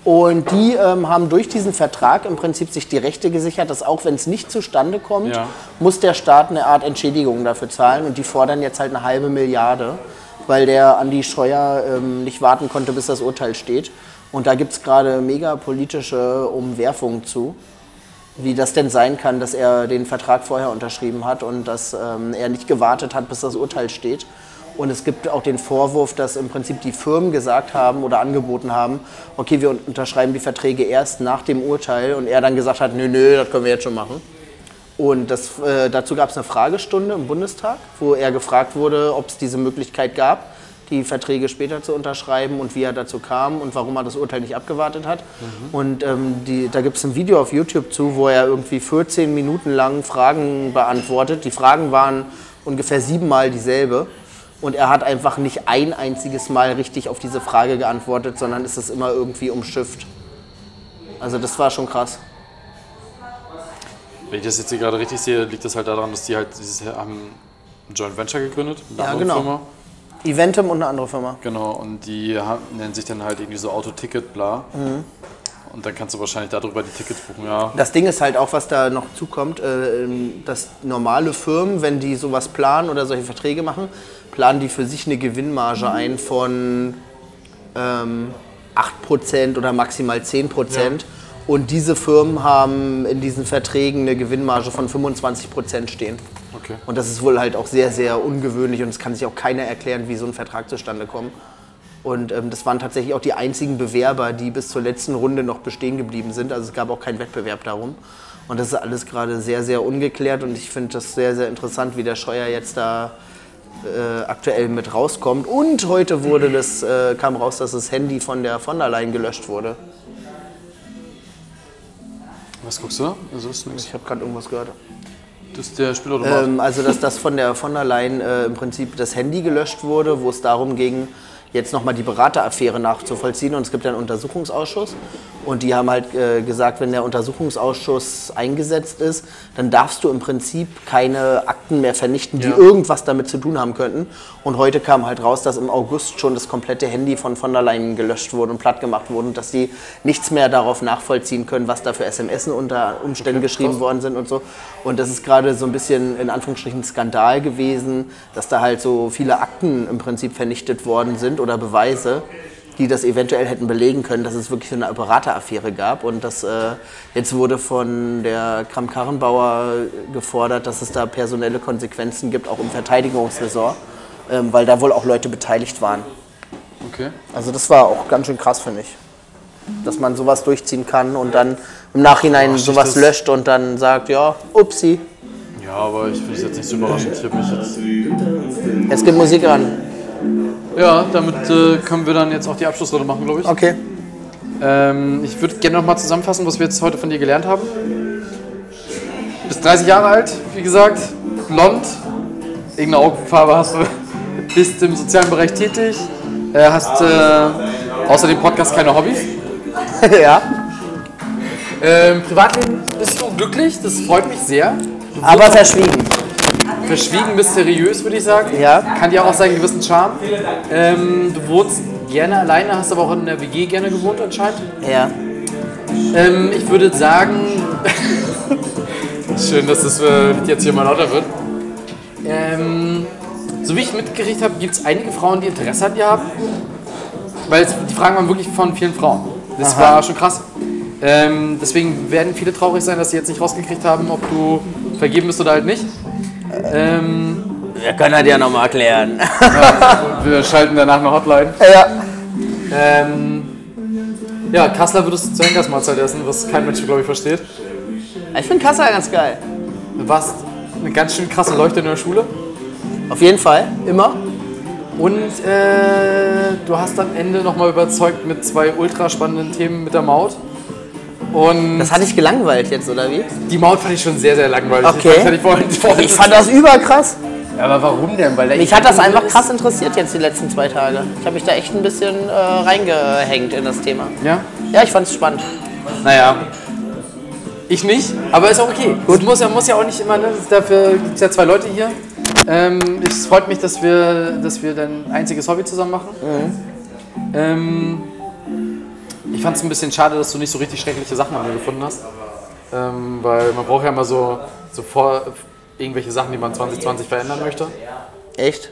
Und die ähm, haben durch diesen Vertrag im Prinzip sich die Rechte gesichert, dass auch wenn es nicht zustande kommt, Ja. muss der Staat eine Art Entschädigung dafür zahlen. Und die fordern jetzt halt eine halbe Milliarde, weil der Andi Scheuer ähm, nicht warten konnte, bis das Urteil steht. Und da gibt es gerade mega politische Umwerfungen zu wie das denn sein kann, dass er den Vertrag vorher unterschrieben hat und dass ähm, er nicht gewartet hat, bis das Urteil steht. Und es gibt auch den Vorwurf, dass im Prinzip die Firmen gesagt haben oder angeboten haben, okay, wir unterschreiben die Verträge erst nach dem Urteil und er dann gesagt hat, nö, nö, das können wir jetzt schon machen. Und das, äh, dazu gab es eine Fragestunde im Bundestag, wo er gefragt wurde, ob es diese Möglichkeit gab. die Verträge später zu unterschreiben und wie er dazu kam und warum er das Urteil nicht abgewartet hat. Und ähm, die, da gibt es ein Video auf YouTube zu, wo er irgendwie 14 Minuten lang Fragen beantwortet. Die Fragen waren ungefähr siebenmal dieselbe. Und er hat einfach nicht ein einziges Mal richtig auf diese Frage geantwortet, sondern ist es immer irgendwie umschifft. Also das war schon krass. Wenn ich das jetzt hier gerade richtig sehe, liegt das halt daran, dass die halt dieses haben ein Joint Venture gegründet. mit einer Ja, anderen genau. Firma. Eventum und eine andere Firma. Genau, und die haben, nennen sich dann halt irgendwie so Autoticket, bla. Mhm. Und dann kannst du wahrscheinlich darüber die Tickets buchen, ja. Das Ding ist halt auch, was da noch zukommt, äh, dass normale Firmen, wenn die sowas planen oder solche Verträge machen, planen die für sich eine Gewinnmarge ein von ähm, 8% oder maximal 10%. Und diese Firmen haben in diesen Verträgen eine Gewinnmarge von 25% stehen. Okay. Und das ist wohl halt auch sehr, sehr ungewöhnlich und es kann sich auch keiner erklären, wie so ein Vertrag zustande kommt. Und ähm, das waren tatsächlich auch die einzigen Bewerber, die bis zur letzten Runde noch bestehen geblieben sind. Also es gab auch keinen Wettbewerb darum. Und das ist alles gerade sehr, sehr ungeklärt und ich finde das sehr, sehr interessant, wie der Scheuer jetzt da äh, aktuell mit rauskommt. Und heute wurde das, äh, kam raus, dass das Handy von der von der Leyen gelöscht wurde. Was guckst du da? Also. Ich habe gerade irgendwas gehört. Das ist der Spielautomat. Ähm, also, dass das von der von der Leyen äh, im Prinzip das Handy gelöscht wurde, wo es darum ging, jetzt nochmal die Berateraffäre nachzuvollziehen. Und es gibt ja einen Untersuchungsausschuss. Und die haben halt äh, gesagt, wenn der Untersuchungsausschuss eingesetzt ist, dann darfst du im Prinzip keine Akten mehr vernichten, die Ja. irgendwas damit zu tun haben könnten. Und heute kam halt raus, dass im August schon das komplette Handy von von der Leyen gelöscht wurde und platt gemacht wurde und dass die nichts mehr darauf nachvollziehen können, was da für SMS unter Umständen geschrieben worden sind und so. Und das ist gerade so ein bisschen in Anführungsstrichen Skandal gewesen, dass da halt so viele Akten im Prinzip vernichtet worden sind oder Beweise, die das eventuell hätten belegen können, dass es wirklich so eine Berateraffäre gab. Und das äh, jetzt wurde von der Kram-Karrenbauer gefordert, dass es da personelle Konsequenzen gibt, auch im Verteidigungsressort, ähm, weil da wohl auch Leute beteiligt waren. Okay. Also das war auch ganz schön krass, finde ich. Dass man sowas durchziehen kann und dann im Nachhinein Ach, sowas löscht und dann sagt, ja, upsi, Ja, aber ich finde es jetzt nicht so überraschend. Ich mich jetzt. es gibt Musik an. Ja, damit äh, können wir dann jetzt auch die Abschlussrunde machen, glaube ich. Okay. Ähm, ich würde gerne nochmal zusammenfassen, was wir jetzt heute von dir gelernt haben. Bist 30 Jahre alt, wie gesagt, blond, irgendeine Augenfarbe hast du, bist im sozialen Bereich tätig, äh, hast äh, außer dem Podcast keine Hobbys. ja. Ähm, Privatleben bist du glücklich, das freut mich sehr. Du Aber wirkst verschwiegen. mysteriös, würde ich sagen. Ja. Kann ja auch seinen gewissen Charme. Ähm, du wohnst gerne alleine, hast aber auch in der WG gerne gewohnt anscheinend. Ja. Ähm, ich würde sagen, schön, dass das äh, jetzt hier mal lauter wird. Ähm, so wie ich mitgekriegt habe, gibt es einige Frauen, die Interesse an dir haben. Weil es, die Fragen waren wirklich von vielen Frauen. Das Aha. war schon krass. Ähm, deswegen werden viele traurig sein, dass sie jetzt nicht rausgekriegt haben, ob du vergeben bist oder halt nicht. Ähm, Wir können das ja nochmal erklären. wir schalten danach eine Hotline. ja. Ähm, ja, Kassler würdest du zur Henkersmahlzeit essen, was kein Mensch, glaube ich, versteht. Ich finde Kassel ganz geil. Du warst eine ganz schön krasse Leuchte in der Schule. Auf jeden Fall, immer. Und äh, du hast am Ende nochmal überzeugt mit zwei ultra spannenden Themen mit der Maut. Und Das hat dich gelangweilt jetzt, oder wie? die Maut fand ich schon sehr, sehr langweilig. Okay. Ich fand, vorhin, vorhin Ich fand das überkrass. aber warum denn? Weil Mich hat das einfach krass interessiert jetzt die letzten zwei Tage. Ich habe mich da echt ein bisschen äh, reingehängt in das Thema. Ja? Ja, ich fand es spannend. Naja. Ich nicht, aber ist auch okay. Gut. Muss ja, muss ja auch nicht immer, ne? dafür gibt es ja zwei Leute hier. Ähm, es freut mich, dass wir, dass wir dein einziges Hobby zusammen machen. Ähm, ich fand es ein bisschen schade, dass du nicht so richtig schreckliche Sachen an mir gefunden hast. Ähm, weil man braucht ja immer so, so vor, irgendwelche Sachen, die man 2020 verändern möchte. Echt?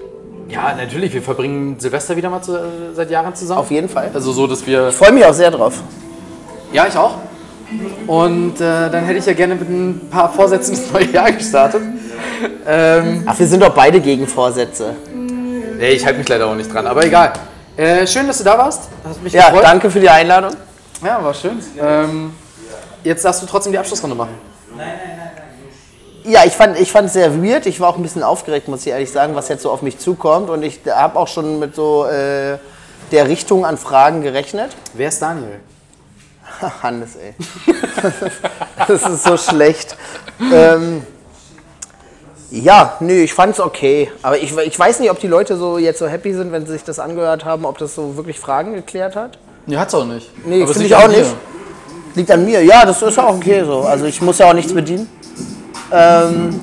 Ja, natürlich. Wir verbringen Silvester wieder mal zu, äh, seit Jahren zusammen. Auf jeden Fall. Also so, dass wir Ich freue mich auch sehr drauf. Ja, ich auch. Und äh, dann hätte ich ja gerne mit ein paar Vorsätzen ins neue Jahr gestartet. Ähm, Ach, wir sind doch beide gegen Vorsätze. nee, ich halte mich leider auch nicht dran, aber egal. Äh, schön, dass du da warst. Hat mich Ja, gefreut. danke für die Einladung. Ja, war schön. Ähm, jetzt darfst du trotzdem die Abschlussrunde machen. Ja, ich fand ich fand sehr weird. Ich war auch ein bisschen aufgeregt, muss ich ehrlich sagen, was jetzt so auf mich zukommt. Und ich habe auch schon mit so äh, der Richtung an Fragen gerechnet. Wer ist Daniel? Hannes, ey. das ist so schlecht. Ähm, ja, nö, ich fand's okay. Aber ich, ich weiß nicht, ob die Leute so jetzt so happy sind, wenn sie sich das angehört haben, ob das so wirklich Fragen geklärt hat. Ja, hat's auch nicht. Nee, finde ich auch nicht. Liegt an mir. Ja, das ist auch okay so. Also ich muss ja auch nichts bedienen. Ähm,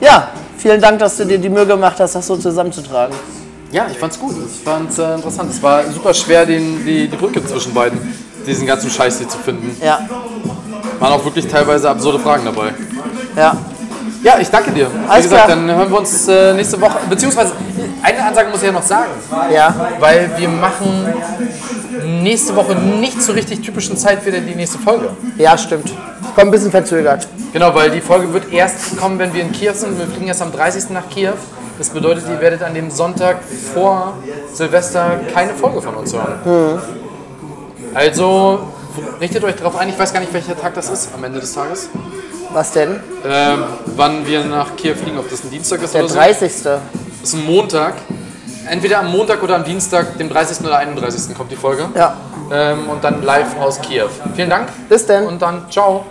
ja, vielen Dank, dass du dir die Mühe gemacht hast, das so zusammenzutragen. Ja, ich fand's gut. Ich fand's äh, interessant. Es war super schwer, den, die, die Brücke zwischen beiden, diesen ganzen Scheiß hier zu finden. Ja, Waren auch wirklich teilweise absurde Fragen dabei. ja. Ja, ich danke dir. Wie Alles gesagt, klar. dann hören wir uns äh, nächste Woche. Beziehungsweise, eine Ansage muss ich ja noch sagen. Ja, Weil wir machen nächste Woche nicht zur richtig typischen Zeit wieder die nächste Folge. ja, stimmt. Kommt ein bisschen verzögert. Genau, weil die Folge wird erst kommen, wenn wir in Kiew sind. Wir fliegen erst am 30. nach Kiew. Das bedeutet, ihr werdet an dem Sonntag vor Silvester keine Folge von uns hören. Also richtet euch darauf ein. Ich weiß gar nicht, welcher Tag das ist am Ende des Tages. Was denn? Ähm, wann wir nach Kiew fliegen, ob das ein Dienstag ist Der oder so. 30. Das ist ein Montag. Entweder am Montag oder am Dienstag, dem 30. oder 31. kommt die Folge. Ja. Ähm, und dann live aus Kiew. Vielen Dank Bis denn. und dann ciao.